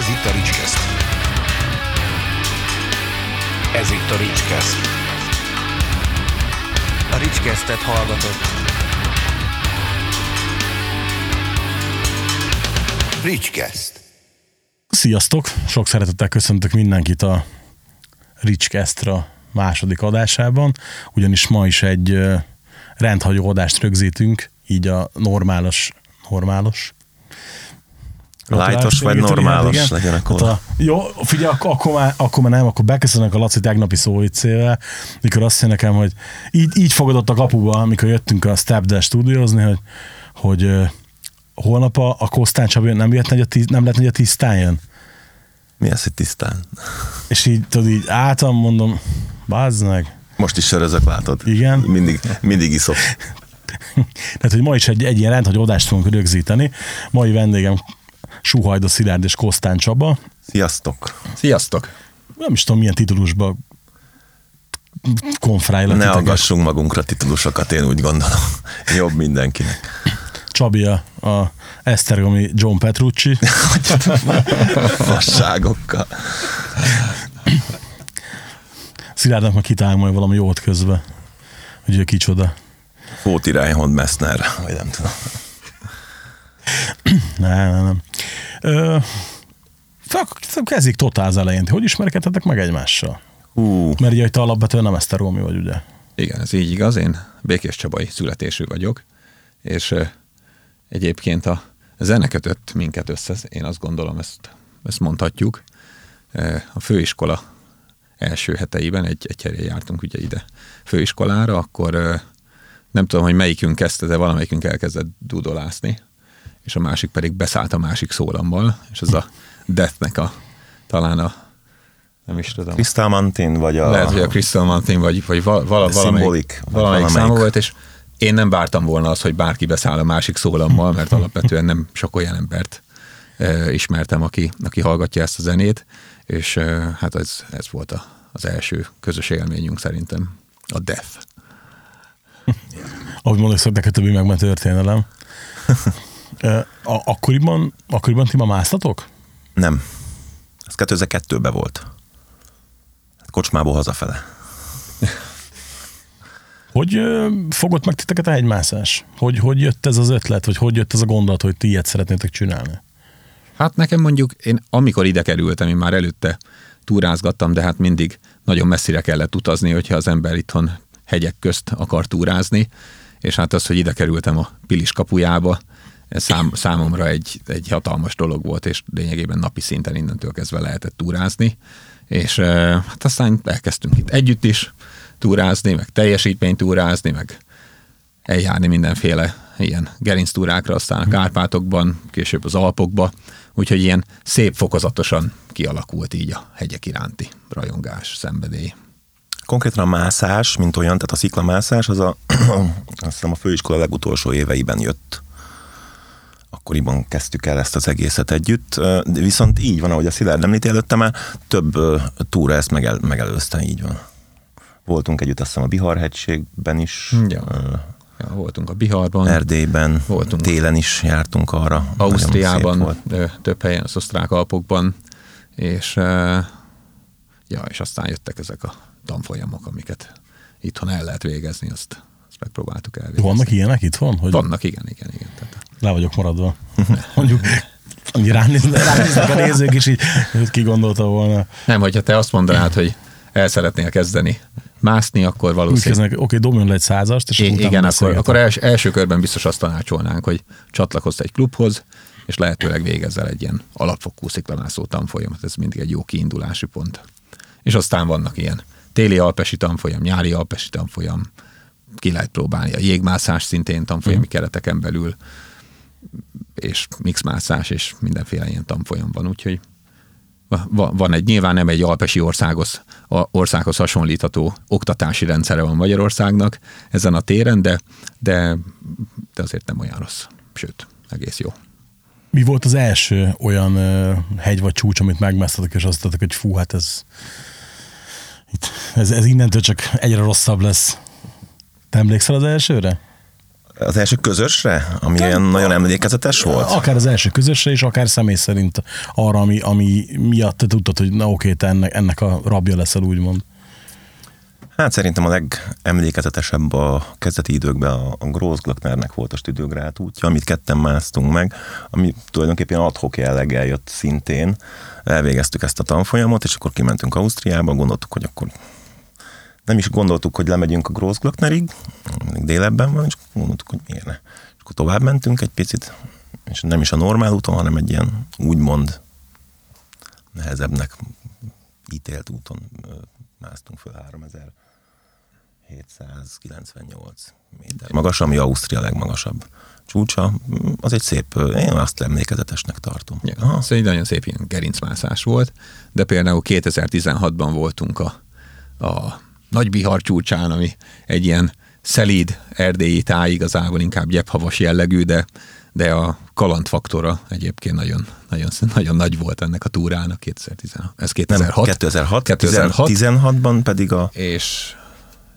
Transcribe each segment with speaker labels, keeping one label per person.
Speaker 1: Ez itt a Ricskeszt. Ez itt a Ricskeszt. A Ricskesztet hallgatott. Ricskeszt.
Speaker 2: Sziasztok! Sok szeretettel köszöntök mindenkit a Ricskesztra második adásában, ugyanis ma is egy rendhagyó adást rögzítünk, így a normálos, normálos,
Speaker 3: Lightos vagy normálos
Speaker 2: igen.
Speaker 3: legyen akkor.
Speaker 2: Tehát a, jó, figyelj, ak- akkor már, akkor már nem, akkor beköszönök a Laci tegnapi szóvicével, mikor azt mondja nekem, hogy így, így fogadott a kapuba, amikor jöttünk a Step Dash stúdiózni, hogy, hogy ö, holnap a, a Kosztán Csabi nem, jött, hogy a tíz, nem lehet, hogy a tisztán jön.
Speaker 3: Mi az, hogy tisztán?
Speaker 2: És így, tudod, így álltam, mondom, bázd meg.
Speaker 3: Most is sörözök, látod?
Speaker 2: Igen.
Speaker 3: Mindig, mindig iszok.
Speaker 2: Tehát, hogy ma is egy, egy ilyen rendhagyó adást fogunk rögzíteni. Mai vendégem Suhajda Szilárd és Kosztán Csaba.
Speaker 3: Sziasztok!
Speaker 4: Sziasztok!
Speaker 2: Nem is tudom, milyen titulusba konfrájla
Speaker 3: Ne
Speaker 2: titeket.
Speaker 3: aggassunk magunkra titulusokat, én úgy gondolom. Jobb mindenkinek.
Speaker 2: Csabi a, a Esztergomi John Petrucci.
Speaker 3: Fasságokkal.
Speaker 2: Szilárdnak meg kitálunk majd valami jót közbe. Hogy ő kicsoda.
Speaker 3: Fóti Reinhold Messner, vagy nem tudom.
Speaker 2: Nem, nem, nem. Ö, kezdjük totál az elején. Hogy ismerkedtetek meg egymással?
Speaker 3: Hú,
Speaker 2: Mert ugye, hogy te alapvetően nem Esztergomi vagy, ugye?
Speaker 4: Igen, ez így igaz, én Békés Csabai születésű vagyok, és ö, egyébként a zene kötött minket össze, én azt gondolom, ezt, ezt mondhatjuk. A főiskola első heteiben egy, egy helyre jártunk ugye ide főiskolára, akkor nem tudom, hogy melyikünk kezdte, de valamelyikünk elkezdett dudolászni, és a másik pedig beszállt a másik szólammal, és ez a Deathnek a talán a nem is tudom.
Speaker 3: Crystal Mountain, vagy a...
Speaker 4: Lehet, hogy a Crystal Mountain, vagy, vagy val, vala,
Speaker 3: A
Speaker 4: valamelyik,
Speaker 3: vagy
Speaker 4: valamelyik
Speaker 3: valamelyik.
Speaker 4: száma volt, és én nem vártam volna azt, hogy bárki beszáll a másik szólammal, mert alapvetően nem sok olyan embert e, ismertem, aki, aki hallgatja ezt a zenét, és e, hát ez, ez volt a, az első közös élményünk szerintem, a Death.
Speaker 2: Ahogy szokták a többi megment történelem. A, akkoriban, akkoriban ti ma másztatok?
Speaker 3: Nem. Ez 2002-ben volt. Kocsmából hazafele.
Speaker 2: Hogy fogott meg titeket a hegymászás? Hogy, hogy jött ez az ötlet, vagy hogy jött ez a gondolat, hogy ti ilyet szeretnétek csinálni?
Speaker 4: Hát nekem mondjuk, én amikor ide kerültem, én már előtte túrázgattam, de hát mindig nagyon messzire kellett utazni, hogyha az ember itthon hegyek közt akar túrázni, és hát az, hogy ide kerültem a Pilis kapujába, szám, számomra egy, egy hatalmas dolog volt, és lényegében napi szinten innentől kezdve lehetett túrázni, és hát aztán elkezdtünk itt együtt is túrázni, meg teljesítménytúrázni, meg eljárni mindenféle ilyen gerinctúrákra, aztán a Kárpátokban, később az Alpokba, úgyhogy ilyen szép fokozatosan kialakult így a hegyek iránti rajongás, szenvedély.
Speaker 3: Konkrétan a mászás, mint olyan, tehát a sziklamászás, az a, azt hiszem a főiskola legutolsó éveiben jött. Akkoriban kezdtük el ezt az egészet együtt, de viszont így van, ahogy a Szilárd említi előtte már, több túra ezt megel, megelőzte, így van. Voltunk együtt azt hiszem a Biharhegységben is,
Speaker 4: Ja. Ja, voltunk a Biharban,
Speaker 3: Erdélyben,
Speaker 4: Voltunk.
Speaker 3: télen is jártunk arra.
Speaker 4: Ausztriában, több helyen, az osztrák Alpokban, és, ja, és aztán jöttek ezek a tanfolyamok, amiket itthon el lehet végezni, azt, azt megpróbáltuk elvégezni.
Speaker 2: Vannak ilyenek itt van? Hogy
Speaker 4: Vannak, igen, igen,
Speaker 2: le vagyok maradva. Mondjuk annyi ránéznek, ránéznek a nézők is, így ki gondolta volna.
Speaker 4: Nem, hogyha te azt mondanád, hogy el szeretnél kezdeni mászni, akkor valószínűleg...
Speaker 2: oké, dobjon le egy százast, és
Speaker 4: I- igen, akkor, akkor els, első körben biztos azt tanácsolnánk, hogy csatlakozz egy klubhoz, és lehetőleg végezzel egy ilyen alapfokú sziklamászó tanfolyamat, ez mindig egy jó kiindulási pont. És aztán vannak ilyen téli alpesi tanfolyam, nyári alpesi tanfolyam, ki lehet próbálni a jégmászás szintén tanfolyami
Speaker 2: Mhm.
Speaker 4: kereteken belül, és mixmászás, és mindenféle ilyen tanfolyam van, úgyhogy va- van egy, nyilván nem egy alpesi országhoz, országhoz hasonlítható oktatási rendszere van Magyarországnak ezen a téren, de, de, de azért nem olyan rossz. Sőt, egész jó.
Speaker 2: Mi volt az első olyan hegy vagy csúcs, amit megmásztatok, és azt mondtátok, hogy fú, hát ez, itt, ez, ez innentől csak egyre rosszabb lesz. Te emlékszel az elsőre?
Speaker 3: Az első közösre, ami olyan nagyon emlékezetes volt?
Speaker 2: Akár az első közösre, és akár személy szerint arra, ami, ami miatt te tudtad, hogy na oké, te ennek, ennek a rabja leszel, úgymond.
Speaker 3: Hát szerintem a legemlékezetesebb a kezdeti időkben a, a Grossglocknernek volt a Stüdőgrát útja, amit ketten másztunk meg, ami tulajdonképpen adhok jelleggel jött szintén. Elvégeztük ezt a tanfolyamot, és akkor kimentünk Ausztriába, gondoltuk, hogy akkor nem is gondoltuk, hogy lemegyünk a Grossglocknerig, még délebben van, és gondoltuk, hogy miért ne. És akkor tovább mentünk egy picit, és nem is a normál úton, hanem egy ilyen úgymond nehezebbnek ítélt úton másztunk föl 3798 méter magas, ami Ausztria legmagasabb csúcsa. Az egy szép, én azt emlékezetesnek tartom.
Speaker 4: Ja, ez egy nagyon szép ilyen gerincmászás volt, de például 2016-ban voltunk a, a Nagy Bihar csúcsán, ami egy ilyen szelíd erdélyi táj, igazából inkább gyephavas jellegű, de, de a kalandfaktora egyébként nagyon, nagyon, nagyon nagy volt ennek a túrának 2016. Ez 2006.
Speaker 3: Nem, 2006,
Speaker 4: 2006.
Speaker 3: 16-ban pedig a,
Speaker 4: és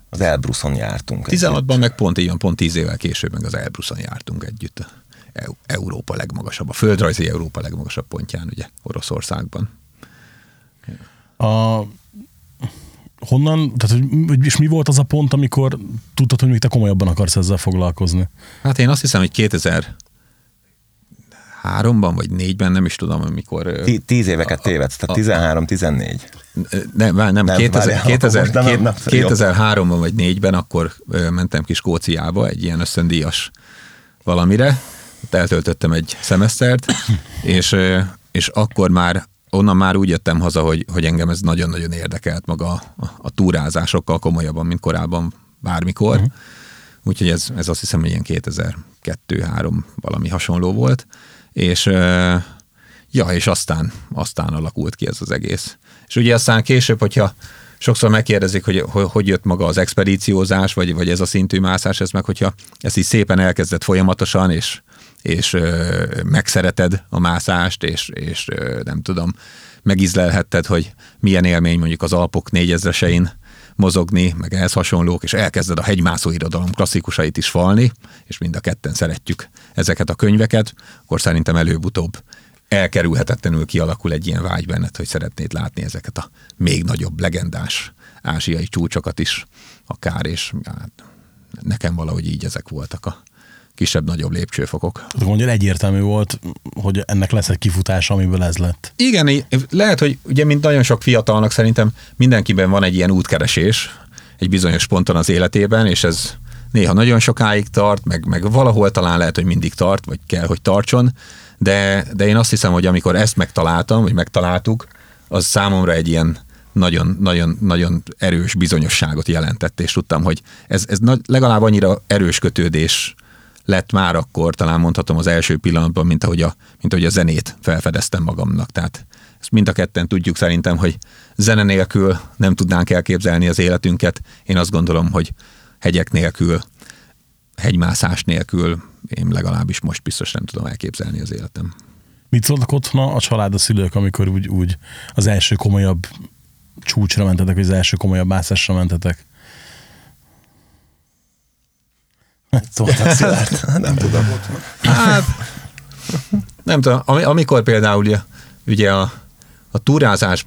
Speaker 3: az Elbruson jártunk. együtt.
Speaker 4: 16-ban meg pont így van, pont 10 évvel később meg az Elbruson jártunk együtt. A Eu- Európa legmagasabb, a földrajzi Európa legmagasabb pontján, ugye Oroszországban.
Speaker 2: A, honnan, tehát hogy, hogy- és mi volt az a pont, amikor tudtad, hogy még te komolyabban akarsz ezzel foglalkozni?
Speaker 4: Hát én azt hiszem, hogy 2003-ban vagy 4-ben, nem is tudom, amikor...
Speaker 3: Ti- Tíz éveket tévedsz, tehát 13-14.
Speaker 4: Nem, nem,
Speaker 3: Nem,
Speaker 4: 2000,
Speaker 3: várjál,
Speaker 4: 2000,
Speaker 3: most nem- nem- nem, jó.
Speaker 4: 2003-ban vagy 4-ben akkor mentem ki Skóciába egy ilyen ösztöndíjas valamire, ott eltöltöttem egy szemesztert, és, és akkor már onnan már úgy jöttem haza, hogy, hogy engem ez nagyon-nagyon érdekelt maga a, a, túrázásokkal komolyabban, mint korábban bármikor. Uh-huh. Úgyhogy ez, ez azt hiszem, hogy ilyen 2002-3 valami hasonló volt. És ja, és aztán, aztán alakult ki ez az egész. És ugye aztán később, hogyha sokszor megkérdezik, hogy hogy, jött maga az expedíciózás, vagy, vagy ez a szintű mászás, ez meg hogyha ezt így szépen elkezdett folyamatosan, és, és megszereted a mászást, és, és nem tudom, megizlelhetted, hogy milyen élmény mondjuk az Alpok négyezresein mozogni, meg ehhez hasonlók, és elkezded a hegymászó irodalom klasszikusait is falni, és mind a ketten szeretjük ezeket a könyveket, akkor szerintem előbb-utóbb elkerülhetetlenül kialakul egy ilyen vágy benned, hogy szeretnéd látni ezeket a még nagyobb, legendás ázsiai csúcsokat is, akár, és hát, nekem valahogy így ezek voltak a kisebb-nagyobb lépcsőfokok.
Speaker 2: Mondja, egyértelmű volt, hogy ennek lesz egy kifutása, amiből ez lett.
Speaker 4: Igen, lehet, hogy ugye, mint nagyon sok fiatalnak szerintem mindenkiben van egy ilyen útkeresés egy bizonyos ponton az életében, és ez néha nagyon sokáig tart, meg, meg valahol talán lehet, hogy mindig tart, vagy kell, hogy tartson, de, de én azt hiszem, hogy amikor ezt megtaláltam, vagy megtaláltuk, az számomra egy ilyen nagyon, nagyon, nagyon erős bizonyosságot jelentett, és tudtam, hogy ez, ez legalább annyira erős kötődés lett már akkor, talán mondhatom az első pillanatban, mint ahogy a, mint ahogy a zenét felfedeztem magamnak. Tehát ezt mind a ketten tudjuk szerintem, hogy zene nélkül nem tudnánk elképzelni az életünket. Én azt gondolom, hogy hegyek nélkül, hegymászás nélkül én legalábbis most biztos nem tudom elképzelni az életem.
Speaker 2: Mit szóltak otthon a család, a szülők, amikor úgy, úgy az első komolyabb csúcsra mentetek, vagy az első komolyabb mászásra mentetek? Mit szóltak, Szilárd?
Speaker 3: Nem tudom.
Speaker 4: Hát, nem tudom, ami- amikor például ugye a, a túrázás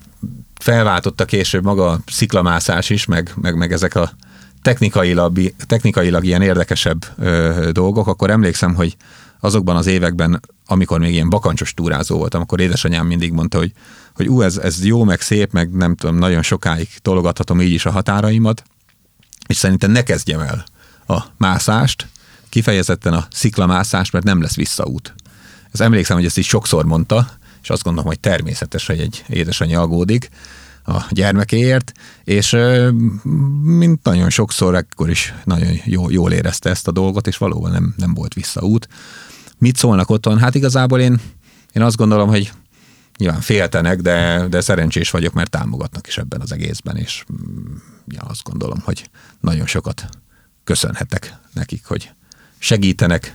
Speaker 4: felváltotta később maga a sziklamászás is, meg, meg, meg ezek a technikailag, technikailag ilyen érdekesebb ö, dolgok, akkor emlékszem, hogy azokban az években, amikor még ilyen bakancsos túrázó voltam, akkor édesanyám mindig mondta, hogy, hogy ú, ez, ez jó, meg szép, meg nem tudom, nagyon sokáig tologathatom így is a határaimat, és szerintem ne kezdjem el a mászást, kifejezetten a sziklamászást, mert nem lesz visszaút. Ez emlékszem, hogy ezt így sokszor mondta, és azt gondolom, hogy természetes, hogy egy édesanyja aggódik a gyermekéért, és mint nagyon sokszor, akkor is nagyon jó, jól érezte ezt a dolgot, és valóban nem, nem volt visszaút. Mit szólnak otthon? Hát igazából én, én azt gondolom, hogy nyilván féltenek, de, de szerencsés vagyok, mert támogatnak is ebben az egészben, és mm, ja, azt gondolom, hogy nagyon sokat köszönhetek nekik, hogy segítenek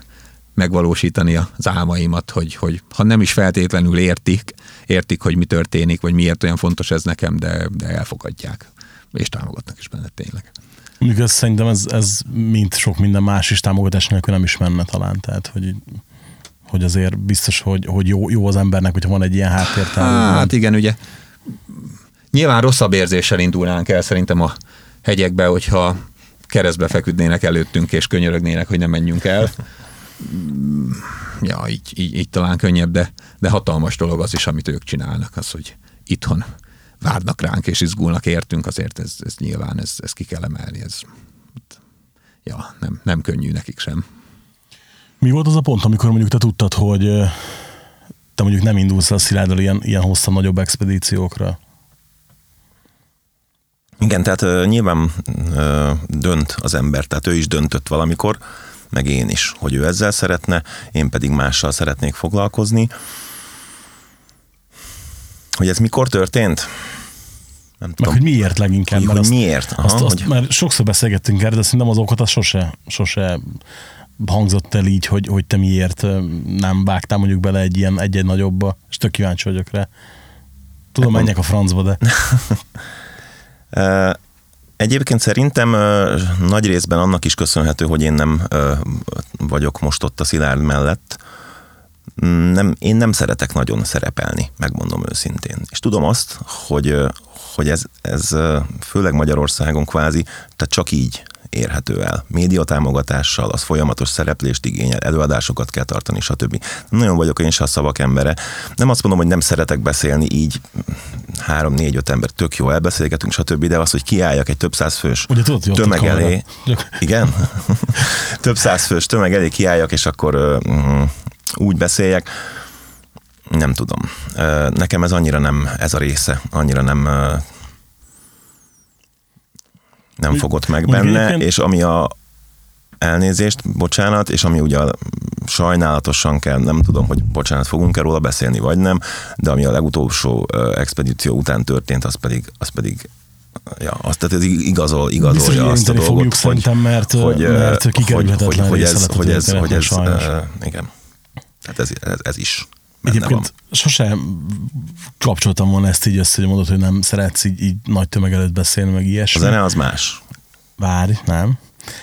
Speaker 4: megvalósítani az álmaimat, hogy, hogy ha nem is feltétlenül értik, értik, hogy mi történik, vagy miért olyan fontos ez nekem, de, de elfogadják, és támogatnak is benne tényleg.
Speaker 2: Ez, szerintem ez, ez mint sok minden más is támogatás nélkül nem is menne talán. Tehát, hogy, hogy azért biztos, hogy, hogy jó, jó az embernek, hogyha van egy ilyen háttértávol.
Speaker 4: Hát igen, ugye nyilván rosszabb érzéssel indulnánk el szerintem a hegyekbe, hogyha keresztbe feküdnének előttünk és könyörögnének, hogy ne menjünk el. Ja, így, így, így talán könnyebb, de, de hatalmas dolog az is, amit ők csinálnak, az, hogy itthon várnak ránk és izgulnak értünk, azért ez, ez nyilván, ez, ez ki kell emelni, ez ja, nem, nem könnyű nekik sem.
Speaker 2: Mi volt az a pont, amikor mondjuk te tudtad, hogy ö, te mondjuk nem indulsz el Szilárddal ilyen, ilyen hosszabb, nagyobb expedíciókra?
Speaker 3: Igen, tehát uh, nyilván uh, dönt az ember, tehát ő is döntött valamikor, meg én is, hogy ő ezzel szeretne, én pedig mással szeretnék foglalkozni. Hogy ez mikor történt? Nem
Speaker 2: Meg
Speaker 3: tudom.
Speaker 2: hogy miért leginkább?
Speaker 3: Hogy-
Speaker 2: mert
Speaker 3: hogy
Speaker 2: azt-
Speaker 3: miért? Aha,
Speaker 2: azt, azt
Speaker 3: hogy-
Speaker 2: már sokszor beszélgettünk erre, de szerintem az okokat sose, sose hangzott el így, hogy, hogy te miért nem vágtál mondjuk bele egy ilyen egy-egy nagyobba, és tök kíváncsi vagyok rá. Tudom, menjek a francba, de
Speaker 3: Egyébként szerintem nagy részben annak is köszönhető, hogy én nem vagyok most ott a Szilárd mellett. Nem, én nem szeretek nagyon szerepelni, megmondom őszintén. És tudom azt, hogy, hogy ez, ez főleg Magyarországon kvázi, tehát csak így érhető el. Média támogatással, az folyamatos szereplést igényel, előadásokat kell tartani, stb. Nagyon vagyok én se a szavak embere. Nem azt mondom, hogy nem szeretek beszélni így három, négy, öt ember tök jó elbeszélgetünk, stb. De az, hogy kiálljak egy több száz fős
Speaker 2: ugye tudod, ott
Speaker 3: tömeg elé, igen, több száz fős tömeg elé kiálljak, és akkor mm, úgy beszéljek, nem tudom. Nekem ez annyira nem, ez a része, annyira nem nem fogott meg benne,
Speaker 2: egyébként-
Speaker 3: és ami a elnézést, bocsánat, és ami ugye a sajnálatosan kell, nem tudom, hogy bocsánat, fogunk-e róla beszélni, vagy nem, de ami a legutolsó expedíció után történt, az pedig, az pedig ja, azt tehát ez igazol,
Speaker 2: Biztos, hogy
Speaker 3: igazolja azt a dolgot,
Speaker 2: fogjuk szerintem, mert, mert kikerülhetetlen
Speaker 3: hogy, hogy,
Speaker 2: része
Speaker 3: ez, hogy ez, hogy ez, igen. Tehát ez, ez, ez is
Speaker 2: Egyébként
Speaker 3: van.
Speaker 2: sosem kapcsoltam volna ezt így össze, hogy mondod, hogy nem szeretsz így, így nagy tömeg előtt beszélni, meg
Speaker 3: A
Speaker 2: ilyesmi.
Speaker 3: zene az más.
Speaker 2: Várj, nem.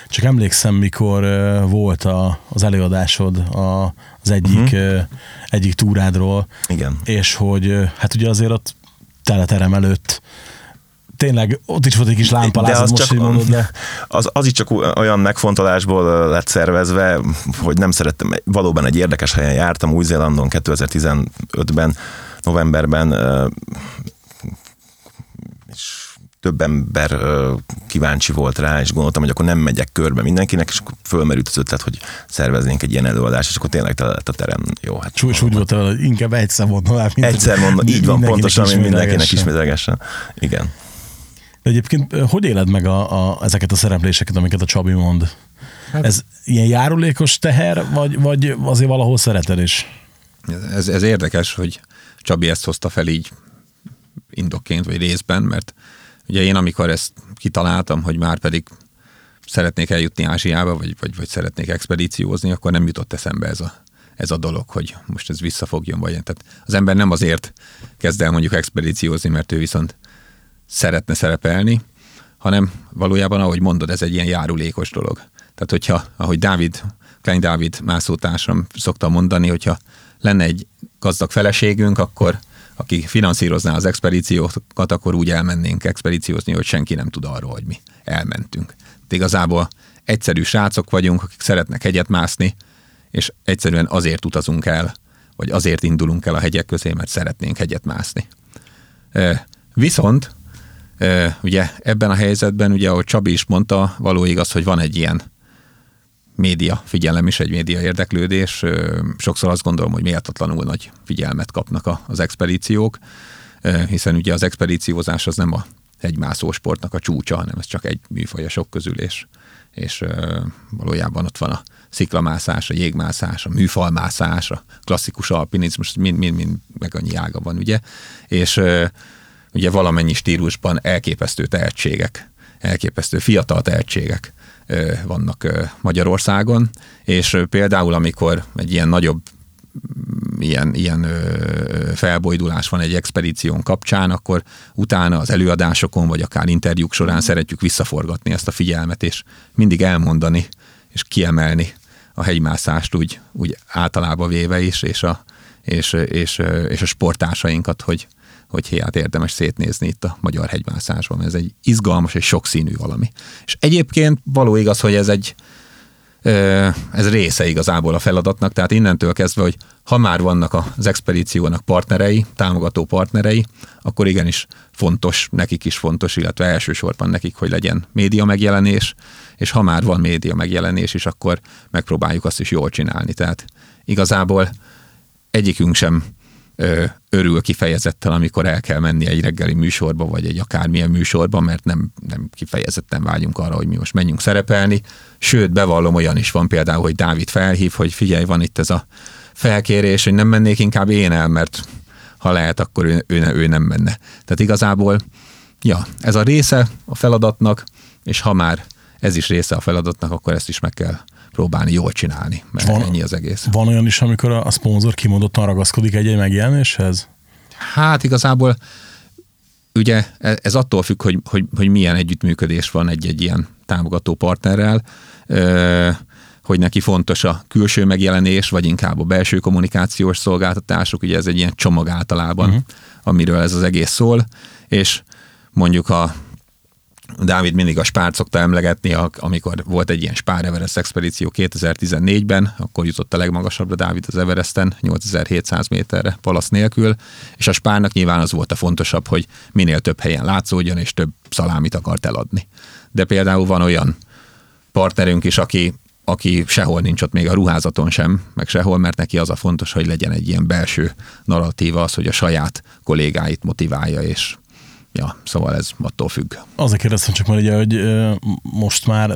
Speaker 2: Csak emlékszem, mikor uh, volt a, az előadásod a, az egyik,
Speaker 3: Mhm.
Speaker 2: uh, egyik túrádról,
Speaker 3: Igen.
Speaker 2: és hogy uh, hát ugye azért ott teleterem előtt tényleg ott is volt egy kis lámpalázat, most, hogy mondod, de
Speaker 3: az, az is csak olyan megfontolásból lett szervezve, hogy nem szerettem, valóban egy érdekes helyen jártam, Új-Zélandon 2015-ben, novemberben, és több ember kíváncsi volt rá, és gondoltam, hogy akkor nem megyek körbe mindenkinek, és fölmerült az ötlet, hogy szerveznénk egy ilyen előadást, és akkor tényleg tele lett a terem. Jó, hát
Speaker 2: és úgy- volt, hogy inkább egyszer mondom el,
Speaker 3: Egyszer mondom, így van, pontosan, mindenkinek
Speaker 2: ismételgessen.
Speaker 3: Igen.
Speaker 2: De egyébként hogy éled meg a, a, ezeket a szerepléseket, amiket a Csabi mond? Hát, Ez ilyen járulékos teher, vagy, vagy azért valahol szereted is?
Speaker 4: Ez, ez érdekes, hogy Csabi ezt hozta fel így indokként, vagy részben, mert ugye én amikor ezt kitaláltam, hogy már pedig szeretnék eljutni Ázsiába, vagy, vagy, vagy szeretnék expedíciózni, akkor nem jutott eszembe ez a, ez a dolog, hogy most ez visszafogjon, vagy tehát az ember nem azért kezd el mondjuk expedíciózni, mert ő viszont szeretne szerepelni, hanem valójában, ahogy mondod, ez egy ilyen járulékos dolog. Tehát, hogyha, ahogy Dávid, Klein Dávid mászótársam szokta mondani, hogyha lenne egy gazdag feleségünk, akkor aki finanszírozná az expedíciókat, akkor úgy elmennénk expedíciózni, hogy senki nem tud arról, hogy mi elmentünk. De igazából egyszerű srácok vagyunk, akik szeretnek hegyet mászni, és egyszerűen azért utazunk el, vagy azért indulunk el a hegyek közé, mert szeretnénk hegyet mászni. Viszont ugye ebben a helyzetben, ugye ahogy Csabi is mondta, való igaz, hogy van egy ilyen média figyelem is, egy média érdeklődés. Sokszor azt gondolom, hogy méltatlanul nagy figyelmet kapnak az expedíciók, hiszen ugye az expedíciózás az nem a hegymászó sportnak a csúcsa, hanem ez csak egy műfaj a sok közül, és, és valójában ott van a sziklamászás, a jégmászás, a műfalmászás, a klasszikus alpinizmus, mind-mind meg annyi ága van, ugye? És ugye valamennyi stílusban elképesztő tehetségek, elképesztő fiatal tehetségek vannak Magyarországon, és például amikor egy ilyen nagyobb mm, ilyen, ilyen felbojdulás van egy expedíción kapcsán, akkor utána az előadásokon, vagy akár interjúk során szeretjük visszaforgatni ezt a figyelmet, és mindig elmondani, és kiemelni a hegymászást úgy, úgy általában véve is, és a, és, és, és a sportársainkat, hogy, hogy hát érdemes szétnézni itt a magyar hegymászásban. Ez egy izgalmas és sokszínű valami. És egyébként való igaz, hogy ez egy ez része igazából a feladatnak, tehát innentől kezdve, hogy ha már vannak az expedíciónak partnerei, támogató partnerei, akkor igenis fontos, nekik is fontos, illetve elsősorban nekik, hogy legyen média megjelenés, és ha már van média megjelenés is, akkor megpróbáljuk azt is jól csinálni. Tehát igazából egyikünk sem örül kifejezetten, amikor el kell menni egy reggeli műsorba, vagy egy akármilyen műsorba, mert nem, nem kifejezetten vágyunk arra, hogy mi most menjünk szerepelni. Sőt, bevallom, olyan is van például, hogy Dávid felhív, hogy figyelj, van itt ez a felkérés, hogy nem mennék inkább én el, mert ha lehet, akkor ő, ő, ő nem menne. Tehát igazából, ja, ez a része a feladatnak, és ha már ez is része a feladatnak, akkor ezt is meg kell próbálni jól csinálni, mert van, ennyi az egész.
Speaker 2: Van olyan is, amikor a, a szponzor kimondottan ragaszkodik egy-egy megjelenéshez?
Speaker 4: Hát igazából ugye e, ez attól függ, hogy, hogy, hogy milyen együttműködés van egy-egy ilyen támogató partnerrel, hogy neki fontos a külső megjelenés, vagy inkább a belső kommunikációs szolgáltatások, ugye ez egy ilyen csomag általában, uh-huh. amiről ez az egész szól, és mondjuk a Dávid mindig a spárt szokta emlegetni, amikor volt egy ilyen Spár Everest expedíció 2014-ben, akkor jutott a legmagasabbra Dávid az Everesten, 8700 méterre palasz nélkül, és a spárnak nyilván az volt a fontosabb, hogy minél több helyen látszódjon, és több szalámit akart eladni. De például van olyan partnerünk is, aki aki sehol nincs ott még a ruházaton sem, meg sehol, mert neki az a fontos, hogy legyen egy ilyen belső narratíva, az, hogy a saját kollégáit motiválja, és ja, szóval ez attól függ.
Speaker 2: Azért kérdeztem csak, mert ugye, hogy most már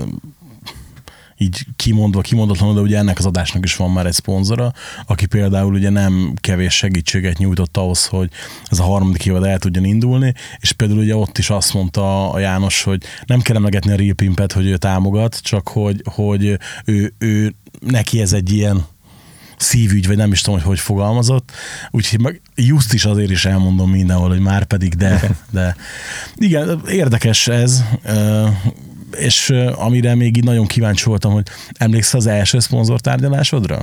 Speaker 2: így kimondva, kimondatlanul, de ugye ennek az adásnak is van már egy szponzora, aki például ugye nem kevés segítséget nyújtott ahhoz, hogy ez a harmadik évad el tudjon indulni, és például ugye ott is azt mondta a János, hogy nem kell emlegetni a Real Pimpet, hogy ő támogat, csak hogy, hogy ő, ő neki ez egy ilyen szívügy, vagy nem is tudom, hogy hogy fogalmazott. Úgyhogy meg just is azért is elmondom mindenhol, hogy már pedig de, de igen, érdekes ez, és amire még így nagyon kíváncsi voltam, hogy emlékszel az első szponzor tárgyalásodra?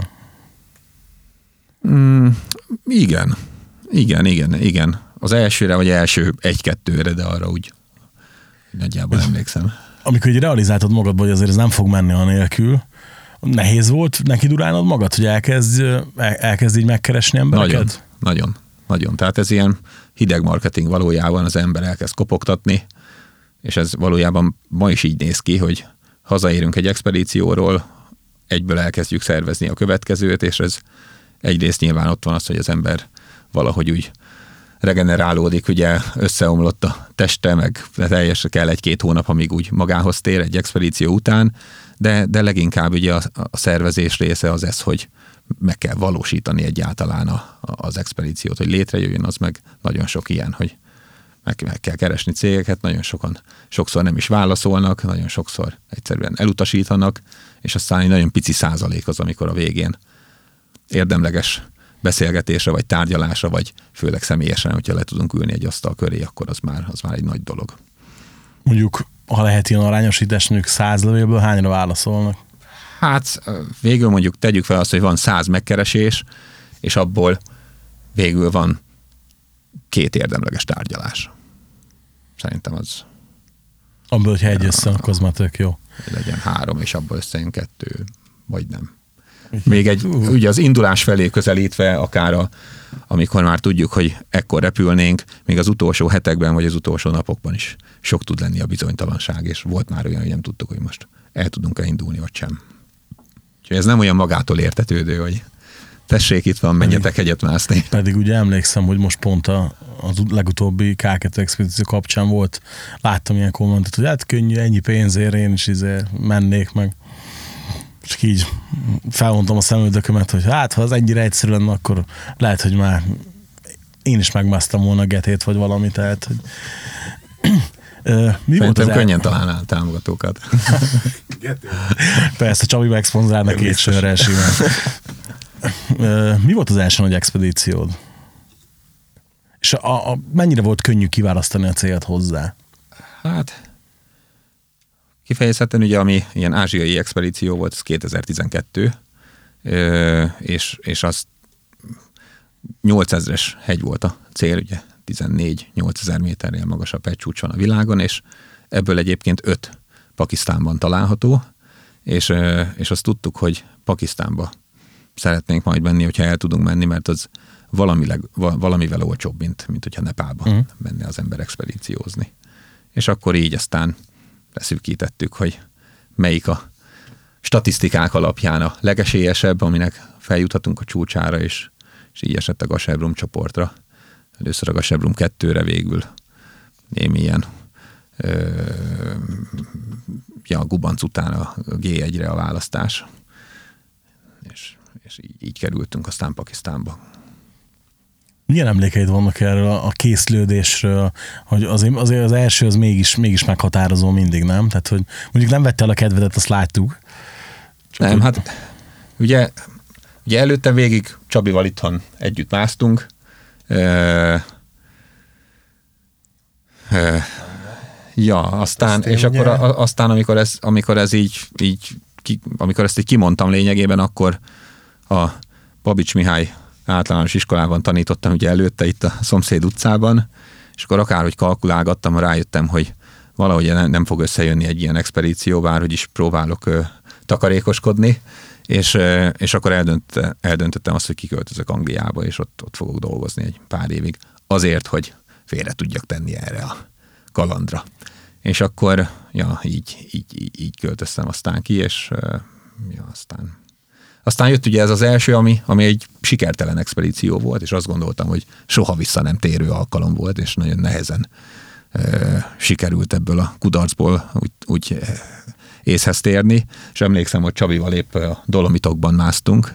Speaker 4: Mm, igen. Igen, igen, igen. Az elsőre, vagy első egy-kettőre, de arra úgy nagyjából emlékszem.
Speaker 2: Amikor így realizáltad magadba, hogy azért ez nem fog menni a nélkül, nehéz volt neki durálnod magad, hogy elkezd, elkezd így megkeresni embereket?
Speaker 4: Nagyon, nagyon, nagyon. Tehát ez ilyen hideg marketing valójában, az ember elkezd kopogtatni, és ez valójában ma is így néz ki, hogy hazaérünk egy expedícióról, egyből elkezdjük szervezni a következőt, és ez egyrészt nyilván ott van az, hogy az ember valahogy úgy regenerálódik, ugye összeomlott a teste, meg teljesen kell egy-két hónap, amíg úgy magához tér egy expedíció után, de, de leginkább ugye a, a szervezés része az ez, hogy meg kell valósítani egyáltalán a, az expedíciót, hogy létrejöjjön, az meg nagyon sok ilyen, hogy meg, meg kell keresni cégeket, nagyon sokan, sokszor nem is válaszolnak, nagyon sokszor egyszerűen elutasítanak, és aztán egy nagyon pici százalék az, amikor a végén érdemleges beszélgetésre, vagy tárgyalásra, vagy főleg személyesen, hogyha le tudunk ülni egy asztal köré, akkor az már, az már egy nagy dolog.
Speaker 2: Mondjuk, ha lehet ilyen arányosítás, mondjuk száz levélből hányra válaszolnak?
Speaker 4: Hát végül mondjuk tegyük fel azt, hogy van száz megkeresés, és abból végül van két érdemleges tárgyalás. Szerintem az...
Speaker 2: Abból, hogyha egy össze, akkor az már tök jó.
Speaker 4: Legyen három, és abból összejön kettő, vagy nem. Még egy, ugye az indulás felé közelítve, akár a, amikor már tudjuk, hogy ekkor repülnénk, még az utolsó hetekben, vagy az utolsó napokban is sok tud lenni a bizonytalanság, és volt már olyan, hogy nem tudtuk, hogy most el tudunk-e indulni, vagy sem. Úgyhogy ez nem olyan magától értetődő, hogy tessék, itt van, menjetek egyet mászni.
Speaker 2: Pedig ugye emlékszem, hogy most pont a, az legutóbbi K2 expedíció kapcsán volt, láttam ilyen kommentet, hogy hát könnyű, ennyi pénzért én is izé mennék meg. És így felmondtam a szemüldökömet, hogy hát, ha az ennyire egyszerű lenne, akkor lehet, hogy már én is megmásztam volna getét, vagy valamit, tehát, hogy
Speaker 4: mi volt az könnyen el... találnál támogatókat.
Speaker 2: Persze, Csabi megszponzorálna két sörrel simán. Mi volt az első nagy expedíciód? És a, a, mennyire volt könnyű kiválasztani a célt hozzá?
Speaker 4: Hát kifejezetten ugye, ami ilyen ázsiai expedíció volt, ez 2012, ö, és, és az 8000-es hegy volt a cél, ugye 14-8000 méternél magasabb egy csúcs van a világon, és ebből egyébként öt Pakisztánban található, és, és azt tudtuk, hogy Pakisztánba szeretnénk majd menni, hogyha el tudunk menni, mert az valamileg, va- valamivel olcsóbb, mint, mint hogyha Nepálba uh-huh. menne az ember expedíciózni. És akkor így aztán leszűkítettük, hogy melyik a statisztikák alapján a legesélyesebb, aminek feljuthatunk a csúcsára, és, és így esett a Gasebrum csoportra. Először a Gasebrum 2-re végül némi ilyen ö, ja, a gubanc után a G1-re a választás. És, és így, így kerültünk aztán Pakisztánba.
Speaker 2: Milyen emlékeid vannak erről a készlődésről, hogy azért, azért az első az mégis, mégis meghatározó mindig, nem? Tehát, hogy mondjuk nem vette el a kedvedet, azt láttuk.
Speaker 4: Csak nem, hát ugye, ugye előtte végig Csabival itthon együtt másztunk. Ja, aztán, és akkor a, aztán, amikor ez, amikor ez így, így ki, amikor ezt így kimondtam lényegében, akkor a Babics Mihály általános iskolában tanítottam ugye előtte itt a szomszéd utcában, és akkor akárhogy kalkulálgattam, rájöttem, hogy valahogy nem, nem fog összejönni egy ilyen expedíció, bárhogy is próbálok ö, takarékoskodni, és, és akkor eldönt, eldöntöttem azt, hogy kiköltözök Angliába, és ott, ott fogok dolgozni egy pár évig, azért, hogy félre tudjak tenni erre a kalandra. És akkor, ja, így, így, így, költöztem aztán ki, és ja, aztán aztán jött ugye ez az első, ami, ami egy sikertelen expedíció volt, és azt gondoltam, hogy soha vissza nem térő alkalom volt, és nagyon nehezen ö, sikerült ebből a kudarcból úgy, úgy észhez térni. És emlékszem, hogy Csabival épp a Dolomitokban másztunk,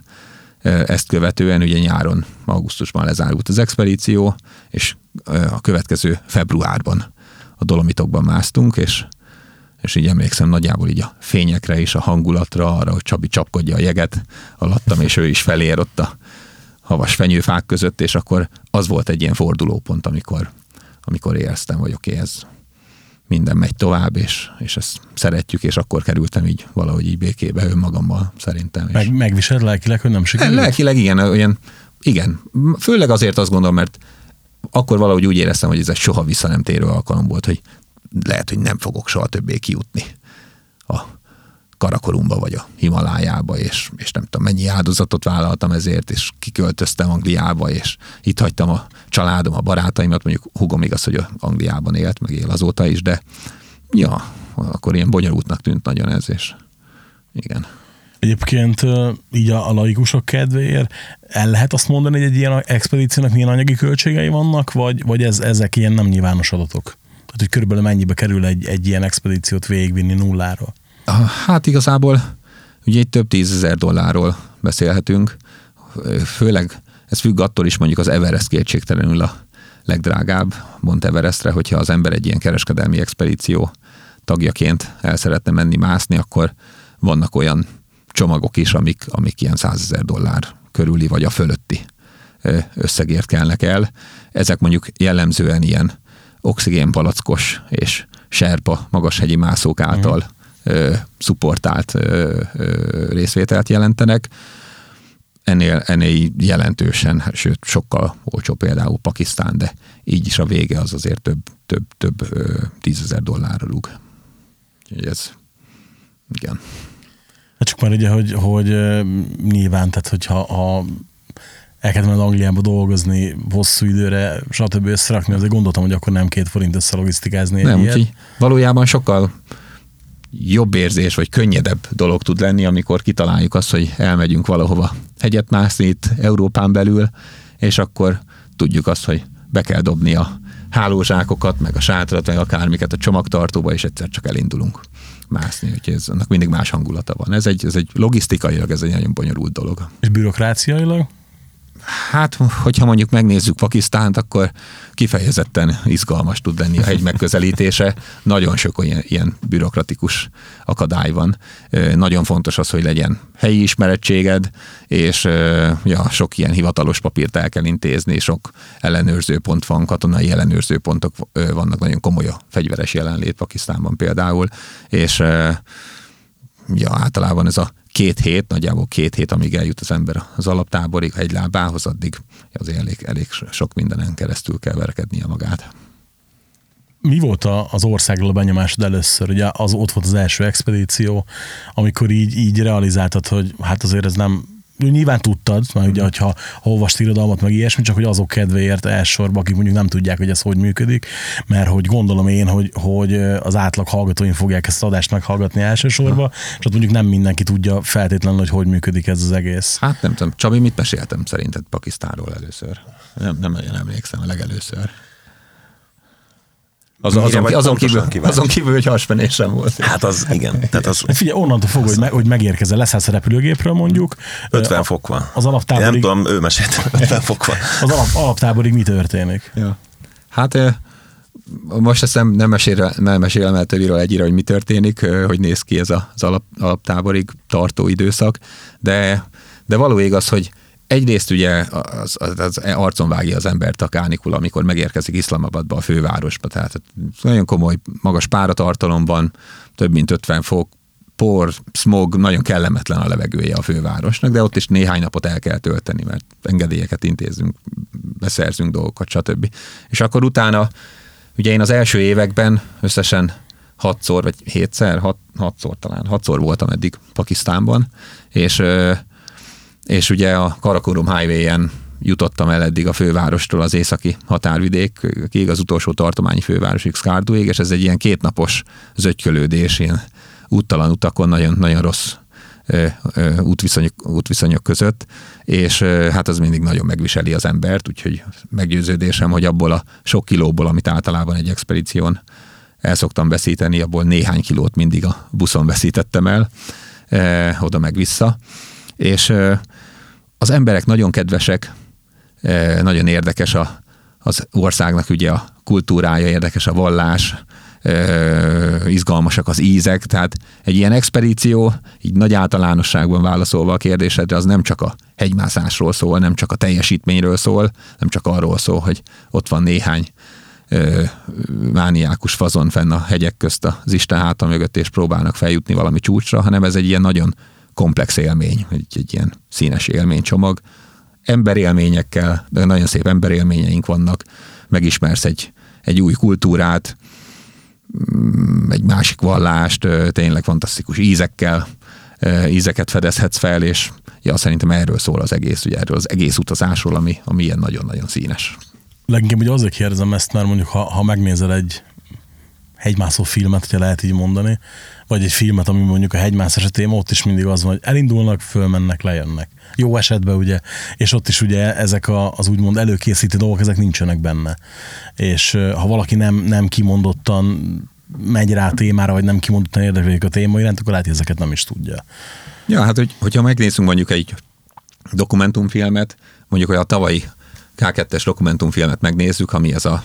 Speaker 4: ezt követően ugye nyáron, augusztusban lezárult az expedíció, és a következő februárban a Dolomitokban másztunk, és és így emlékszem nagyjából így a fényekre és a hangulatra, arra, hogy Csabi csapkodja a jeget alattam, és ő is felér ott a havas fenyőfák között, és akkor az volt egy ilyen fordulópont, amikor, amikor éreztem, hogy oké, okay, ez minden megy tovább, és, és ezt szeretjük, és akkor kerültem így valahogy így békébe önmagammal szerintem.
Speaker 2: Meg, megviselt lelkileg, hogy nem sikerült?
Speaker 4: Lelkileg igen, olyan, igen. Főleg azért azt gondolom, mert akkor valahogy úgy éreztem, hogy ez egy soha vissza nem térő alkalom volt, hogy lehet, hogy nem fogok soha többé kijutni a Karakorumba vagy a Himalájába, és, és nem tudom mennyi áldozatot vállaltam ezért, és kiköltöztem Angliába, és itt hagytam a családom, a barátaimat, mondjuk hugom igaz, hogy Angliában élt, meg él azóta is, de ja, akkor ilyen bonyolultnak tűnt nagyon ez, és igen.
Speaker 2: Egyébként így a, a laikusok kedvéért el lehet azt mondani, hogy egy ilyen expedíciónak milyen anyagi költségei vannak, vagy, vagy ez, ezek ilyen nem nyilvános adatok? Tehát, hogy körülbelül mennyibe kerül egy, egy ilyen expedíciót végigvinni nulláról?
Speaker 4: Hát igazából ugye egy több tízezer dollárról beszélhetünk, főleg ez függ attól is mondjuk az Everest kétségtelenül a legdrágább Mont Everestre, hogyha az ember egy ilyen kereskedelmi expedíció tagjaként el szeretne menni mászni, akkor vannak olyan csomagok is, amik, amik ilyen százezer dollár körüli vagy a fölötti összegért kelnek el. Ezek mondjuk jellemzően ilyen oxigénpalackos és serpa magashegyi mászók által ö, részvételt jelentenek. Ennél, ennél jelentősen, sőt sokkal olcsó például Pakisztán, de így is a vége az azért több, több, több tízezer dollárra rúg. Úgyhogy ez, igen.
Speaker 2: Hát csak már ugye, hogy, hogy nyilván, tehát hogyha ha elkezdem az Angliába dolgozni hosszú időre, stb. összerakni, azért gondoltam, hogy akkor nem két forint összelogisztikázni
Speaker 4: Nem, úgyhogy valójában sokkal jobb érzés, vagy könnyedebb dolog tud lenni, amikor kitaláljuk azt, hogy elmegyünk valahova hegyet mászni itt Európán belül, és akkor tudjuk azt, hogy be kell dobni a hálózsákokat, meg a sátrat, meg akármiket a csomagtartóba, és egyszer csak elindulunk mászni, úgyhogy ez, annak mindig más hangulata van. Ez egy, ez egy logisztikailag, ez egy nagyon bonyolult dolog.
Speaker 2: És bürokráciailag?
Speaker 4: Hát, hogyha mondjuk megnézzük Pakisztánt, akkor kifejezetten izgalmas tud lenni a hegy megközelítése. Nagyon sok olyan ilyen bürokratikus akadály van. Nagyon fontos az, hogy legyen helyi ismerettséged, és ja, sok ilyen hivatalos papírt el kell intézni, sok ellenőrzőpont van, katonai ellenőrzőpontok vannak, nagyon komoly a fegyveres jelenlét Pakisztánban például, és ja, általában ez a két hét, nagyjából két hét, amíg eljut az ember az alaptáborig, egy lábához, addig azért elég, elég sok mindenen keresztül kell verekednie magát.
Speaker 2: Mi volt az országról a benyomásod először? Ugye az ott volt az első expedíció, amikor így, így realizáltad, hogy hát azért ez nem nyilván tudtad, mert ugye, hogyha ha olvast irodalmat, meg ilyesmi, csak hogy azok kedvéért elsősorban, akik mondjuk nem tudják, hogy ez hogy működik, mert hogy gondolom én, hogy, hogy az átlag hallgatóim fogják ezt az adást meghallgatni elsősorban, és ott mondjuk nem mindenki tudja feltétlenül, hogy hogy működik ez az egész.
Speaker 4: Hát nem tudom, Csabi, mit meséltem szerinted Pakisztánról először? Nem, nem nagyon emlékszem a legelőször. Az, azon, azon, azon, kívül, azon kívül, hogy hasmenésem volt.
Speaker 3: Hát az igen. Tehát az,
Speaker 2: Figyelj, onnantól fogva, hogy, me, hogy megérkezel, leszállsz a repülőgépről mondjuk.
Speaker 3: 50 fok van.
Speaker 2: Az alaptáborig...
Speaker 3: Nem tudom, ő mesélt, 50 fok van.
Speaker 2: Az alap, alaptáborig mi történik?
Speaker 4: Ja. Hát most ezt nem, nem, mesél, nem mesélem el többiről egyre, hogy mi történik, hogy néz ki ez az alap, alaptáborig tartó időszak, de, de való igaz, hogy egyrészt ugye az, az, az arcon vágja az embert a kánikula, amikor megérkezik Iszlamabadba, a fővárosba. Tehát nagyon komoly, magas páratartalom van, több mint 50 fok, por, smog, nagyon kellemetlen a levegője a fővárosnak, de ott is néhány napot el kell tölteni, mert engedélyeket intézünk, beszerzünk dolgokat, stb. És akkor utána, ugye én az első években összesen hatszor, vagy hétszer, hat, hatszor talán, hatszor voltam eddig Pakisztánban, és és ugye a Karakorum Highway-en jutottam el eddig a fővárostól az északi határvidékig, az utolsó tartományi fővárosig, Skardúig, és ez egy ilyen kétnapos zögykölődés, ilyen úttalan utakon, nagyon, nagyon rossz útviszonyok, útviszonyok között, és hát az mindig nagyon megviseli az embert, úgyhogy meggyőződésem, hogy abból a sok kilóból, amit általában egy expedíción el szoktam veszíteni, abból néhány kilót mindig a buszon veszítettem el, oda meg vissza, és az emberek nagyon kedvesek, nagyon érdekes a, az országnak ugye a kultúrája, érdekes a vallás, izgalmasak az ízek, tehát egy ilyen expedíció, így nagy általánosságban válaszolva a kérdésedre, az nem csak a hegymászásról szól, nem csak a teljesítményről szól, nem csak arról szól, hogy ott van néhány e, mániákus fazon fenn a hegyek közt az Isten háta mögött, és próbálnak feljutni valami csúcsra, hanem ez egy ilyen nagyon komplex élmény, egy, egy ilyen színes élménycsomag. Emberélményekkel, de nagyon szép emberélményeink vannak, megismersz egy, egy új kultúrát, mm, egy másik vallást, tényleg fantasztikus ízekkel, ízeket fedezhetsz fel, és ja, szerintem erről szól az egész, ugye erről az egész utazásról, ami, ami ilyen nagyon-nagyon színes.
Speaker 2: Leginkább hogy azért kérdezem ezt, mert mondjuk ha, ha megnézel egy hegymászó filmet, hogyha lehet így mondani, vagy egy filmet, ami mondjuk a hegymász esetén ott is mindig az van, hogy elindulnak, fölmennek, lejönnek. Jó esetben ugye, és ott is ugye ezek a, az úgymond előkészítő dolgok, ezek nincsenek benne. És ha valaki nem, nem kimondottan megy rá a témára, vagy nem kimondottan érdeklődik a téma iránt, akkor lehet, hogy ezeket nem is tudja.
Speaker 4: Ja, hát hogy, hogyha megnézzünk mondjuk egy dokumentumfilmet, mondjuk hogy a tavalyi K2-es dokumentumfilmet megnézzük, ami ez a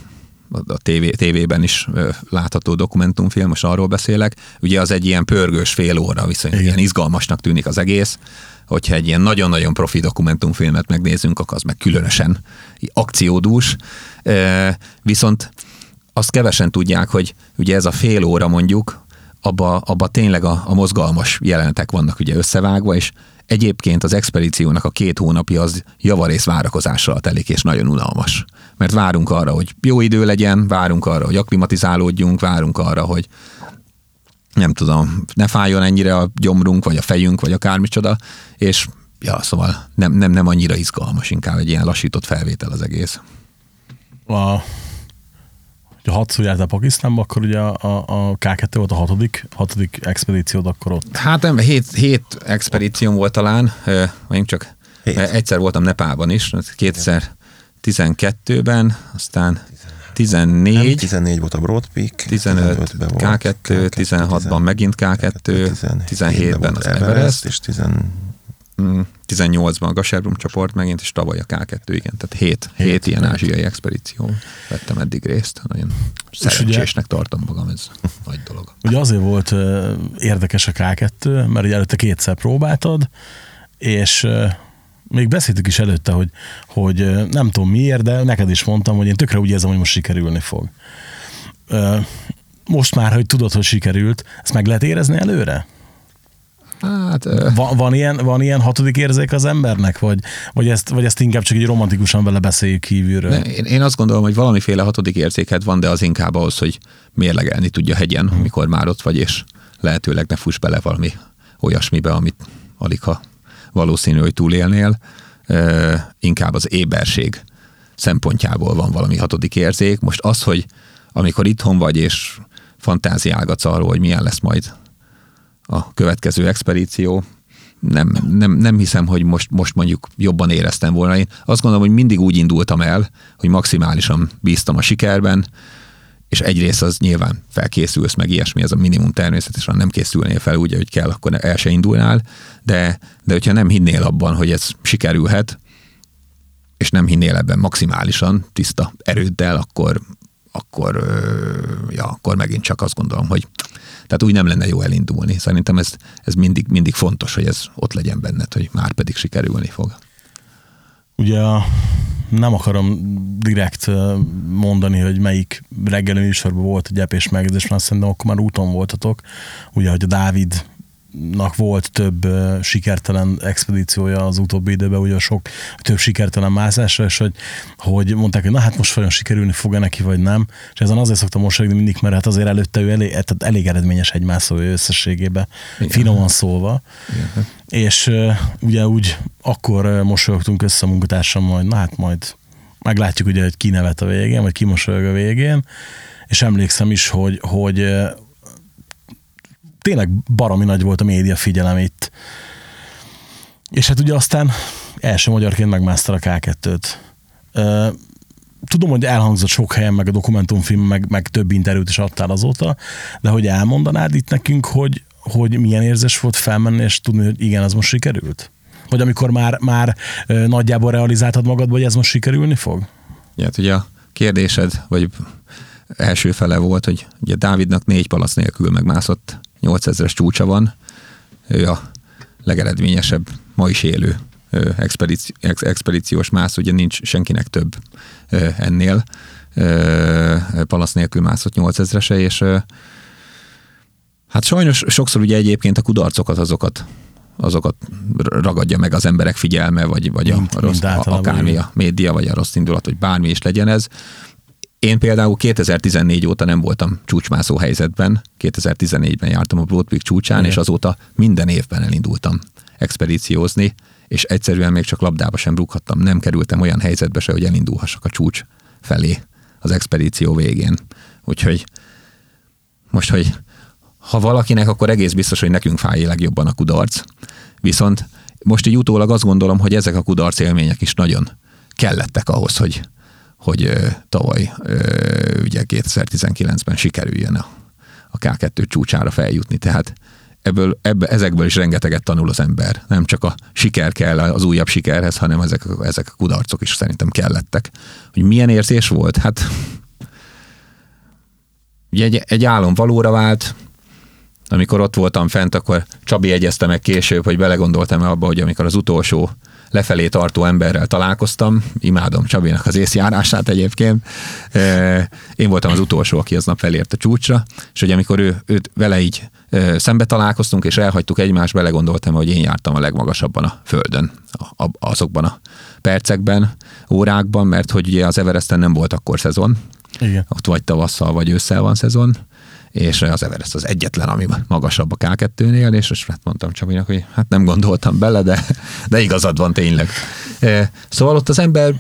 Speaker 4: a TV, tévében is látható dokumentumfilm, most arról beszélek. Ugye az egy ilyen pörgős fél óra, viszonylag ilyen izgalmasnak tűnik az egész. Hogyha egy ilyen nagyon-nagyon profi dokumentumfilmet megnézünk, akkor az meg különösen akciódús. Viszont azt kevesen tudják, hogy ugye ez a fél óra mondjuk, abba, abba tényleg a, a mozgalmas jelenetek vannak ugye összevágva, és egyébként az expedíciónak a két hónapja az javarész várakozással telik, és nagyon unalmas mert várunk arra, hogy jó idő legyen, várunk arra, hogy aklimatizálódjunk, várunk arra, hogy nem tudom, ne fájjon ennyire a gyomrunk, vagy a fejünk, vagy akármicsoda, és ja, szóval nem, nem, nem annyira izgalmas, inkább egy ilyen lassított felvétel az egész.
Speaker 2: A, ha hatszor jártál Pakisztánba, akkor ugye a, a, a K2 volt a hatodik, hatodik expedíciód, akkor ott.
Speaker 4: Hát nem, hét, hét expedícióm volt talán, mondjuk csak hét. egyszer voltam Nepálban is, 2000 12-ben, aztán 14. Nem,
Speaker 3: 14 volt a Broad Peak.
Speaker 4: 15 K2, K2 16-ban megint K2, 17-ben az Everest.
Speaker 3: És 10,
Speaker 4: 18-ban a Gaserbrum csoport megint, és tavaly a K2, igen. Tehát hét, hét, hét ilyen ázsiai expedíció vettem eddig részt. Nagyon szerencsésnek tartom magam, ez nagy dolog.
Speaker 2: Ugye azért volt uh, érdekes a K2, mert ugye előtte kétszer próbáltad, és uh, még beszéltük is előtte, hogy, hogy uh, nem tudom miért, de neked is mondtam, hogy én tökre úgy érzem, hogy most sikerülni fog. Most már, hogy tudod, hogy sikerült, ezt meg lehet érezni előre? Hát, van, van, ilyen, van ilyen hatodik érzék az embernek, vagy, vagy, ezt, vagy ezt inkább csak egy romantikusan vele beszéljük kívülről?
Speaker 4: Ne, én, én azt gondolom, hogy valamiféle hatodik érzéket van, de az inkább ahhoz, hogy mérlegelni tudja hegyen, hmm. amikor már ott vagy, és lehetőleg ne fuss bele valami olyasmibe, amit alig ha valószínű, hogy túlélnél. E, inkább az éberség szempontjából van valami hatodik érzék. Most az, hogy amikor itthon vagy, és fantáziálgatsz arról, hogy milyen lesz majd a következő expedíció. Nem, nem, nem hiszem, hogy most, most mondjuk jobban éreztem volna. Én azt gondolom, hogy mindig úgy indultam el, hogy maximálisan bíztam a sikerben, és egyrészt az nyilván felkészülsz, meg ilyesmi, ez a minimum természetesen nem készülnél fel úgy, hogy kell, akkor el se indulnál, de, de hogyha nem hinnél abban, hogy ez sikerülhet, és nem hinnél ebben maximálisan, tiszta erőddel, akkor, akkor, ja, akkor megint csak azt gondolom, hogy tehát úgy nem lenne jó elindulni. Szerintem ez, ez mindig, mindig fontos, hogy ez ott legyen benned, hogy már pedig sikerülni fog.
Speaker 2: Ugye nem akarom direkt mondani, hogy melyik reggeli műsorban volt a gyepés megedzés, mert szerintem akkor már úton voltatok. Ugye, hogy a Dávid nak volt több uh, sikertelen expedíciója az utóbbi időben, ugye sok több sikertelen mászásra, és hogy, hogy mondták, hogy na hát most vajon sikerülni fog-e neki, vagy nem. És ezen azért szoktam mosolyogni mindig, mert hát azért előtte ő elég, tehát elég eredményes egy mászója összességében, Igen. finoman szólva. Igen. És uh, ugye úgy akkor mosolyogtunk össze a munkatársam, majd na hát majd meglátjuk ugye, hogy ki nevet a végén, vagy ki mosolyog a végén, és emlékszem is, hogy, hogy tényleg baromi nagy volt a média figyelem itt. És hát ugye aztán első magyarként megmászta a K2-t. Tudom, hogy elhangzott sok helyen, meg a dokumentumfilm, meg, meg több interjút is adtál azóta, de hogy elmondanád itt nekünk, hogy, hogy milyen érzés volt felmenni, és tudni, hogy igen, ez most sikerült? Vagy amikor már, már nagyjából realizáltad magadba, hogy ez most sikerülni fog?
Speaker 4: Ja, hát ugye a kérdésed, vagy első fele volt, hogy ugye Dávidnak négy palac nélkül megmászott 8000-es csúcsa van. Ő a legeredményesebb, ma is élő expedíci, ex, expedíciós mász, ugye nincs senkinek több ennél. Palasz nélkül mászott 8000-ese, és hát sajnos sokszor ugye egyébként a kudarcokat azokat azokat ragadja meg az emberek figyelme, vagy, vagy mint, a, rossz, a, akármi a média, vagy a rossz indulat, vagy bármi is legyen ez. Én például 2014 óta nem voltam csúcsmászó helyzetben, 2014-ben jártam a Broad Peak csúcsán, Igen. és azóta minden évben elindultam expedíciózni, és egyszerűen még csak labdába sem rúghattam, nem kerültem olyan helyzetbe se, hogy elindulhassak a csúcs felé az expedíció végén. Úgyhogy most, hogy ha valakinek, akkor egész biztos, hogy nekünk fáj legjobban a kudarc. Viszont most így utólag azt gondolom, hogy ezek a kudarc élmények is nagyon kellettek ahhoz, hogy, hogy tavaly ugye 2019-ben sikerüljön a, a K2 csúcsára feljutni. Tehát ebből, ebbe, ezekből is rengeteget tanul az ember. Nem csak a siker kell az újabb sikerhez, hanem ezek, ezek a kudarcok is szerintem kellettek. Hogy milyen érzés volt? Hát ugye egy, egy álom valóra vált, amikor ott voltam fent, akkor Csabi jegyezte meg később, hogy belegondoltam abba, hogy amikor az utolsó lefelé tartó emberrel találkoztam, imádom Csabinak az észjárását egyébként. Én voltam az utolsó, aki aznap felért a csúcsra, és hogy amikor ő, őt vele így szembe találkoztunk, és elhagytuk egymást, belegondoltam, hogy én jártam a legmagasabban a földön, azokban a percekben, órákban, mert hogy ugye az Everesten nem volt akkor szezon, igen. Ott vagy tavasszal, vagy ősszel van szezon, és az Everest az egyetlen, ami magasabb a K2-nél, és most hát mondtam Csabinak, hogy hát nem gondoltam bele, de, de igazad van tényleg. E, szóval ott az ember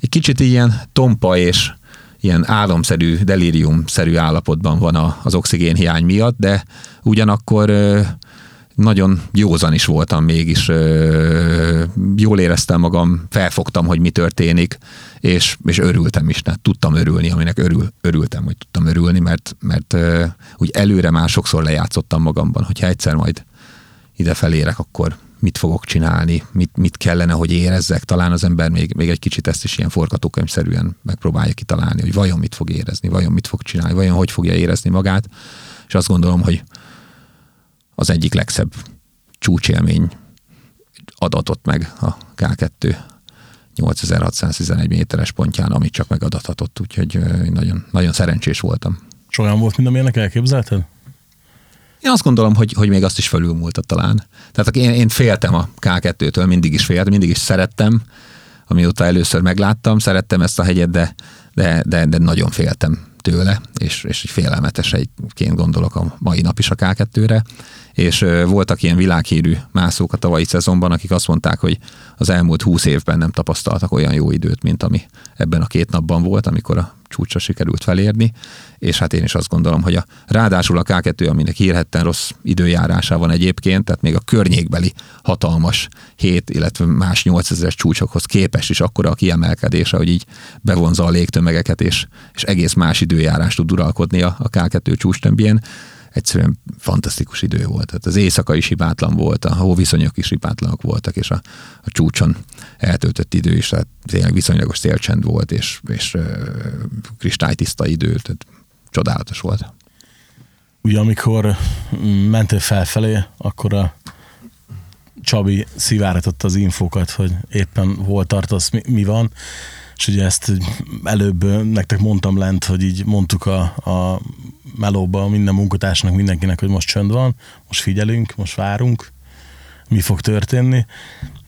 Speaker 4: egy kicsit ilyen tompa és ilyen álomszerű, delíriumszerű állapotban van az oxigénhiány miatt, de ugyanakkor nagyon józan is voltam mégis, jól éreztem magam, felfogtam, hogy mi történik, és, és örültem is, tehát tudtam örülni, aminek örül, örültem, hogy tudtam örülni, mert, mert úgy előre már sokszor lejátszottam magamban, hogyha egyszer majd ide felérek, akkor mit fogok csinálni, mit, mit kellene, hogy érezzek. Talán az ember még, még egy kicsit ezt is ilyen forgatókönyvszerűen megpróbálja kitalálni, hogy vajon mit fog érezni, vajon mit fog csinálni, vajon hogy fogja érezni magát. És azt gondolom, hogy az egyik legszebb csúcsélmény adatott meg a K2 8611 méteres pontján, amit csak megadathatott, úgyhogy nagyon, nagyon szerencsés voltam.
Speaker 2: És olyan volt, mint amilyenek elképzelted?
Speaker 4: Én azt gondolom, hogy, hogy még azt is felülmúlta talán. Tehát én, én féltem a K2-től, mindig is féltem, mindig is szerettem, amióta először megláttam, szerettem ezt a hegyet, de, de, de, de nagyon féltem tőle, és, és egy félelmetes egyként gondolok a mai nap is a K2-re, és voltak ilyen világhírű mászók a tavalyi szezonban, akik azt mondták, hogy az elmúlt húsz évben nem tapasztaltak olyan jó időt, mint ami ebben a két napban volt, amikor a csúcsra sikerült felérni, és hát én is azt gondolom, hogy a, ráadásul a K2, aminek hírhetten rossz időjárása van egyébként, tehát még a környékbeli hatalmas hét, illetve más 8000-es csúcsokhoz képest is akkora a kiemelkedése, hogy így bevonza a légtömegeket, és, és egész más időjárást tud uralkodni a, a K2 csúcstömbjén egyszerűen fantasztikus idő volt. Tehát az éjszaka is hibátlan volt, a hóviszonyok is hibátlanok voltak, és a, a csúcson eltöltött idő is, tehát tényleg viszonylagos szélcsend volt, és, és uh, kristálytiszta idő, tehát csodálatos volt.
Speaker 2: Ugye amikor mentél felfelé, akkor a Csabi szivárgatott az infókat, hogy éppen hol tartasz, mi, mi van, és ugye ezt előbb nektek mondtam lent, hogy így mondtuk a, a melóba minden munkatársnak, mindenkinek, hogy most csönd van, most figyelünk, most várunk, mi fog történni.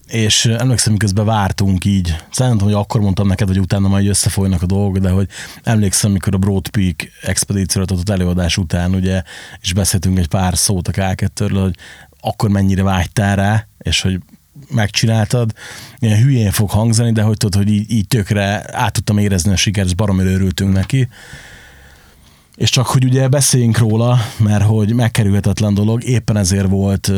Speaker 2: És emlékszem, miközben vártunk így, szerintem, hogy akkor mondtam neked, hogy utána majd összefolynak a dolgok, de hogy emlékszem, mikor a Broad Peak expedícióra adott előadás után, ugye, és beszéltünk egy pár szót a k hogy akkor mennyire vágytál rá, és hogy megcsináltad, ilyen hülyén fog hangzani, de hogy tudod, hogy így, így tökre át tudtam érezni a sikert, és baromira örültünk neki. És csak, hogy ugye beszéljünk róla, mert hogy megkerülhetetlen dolog, éppen ezért volt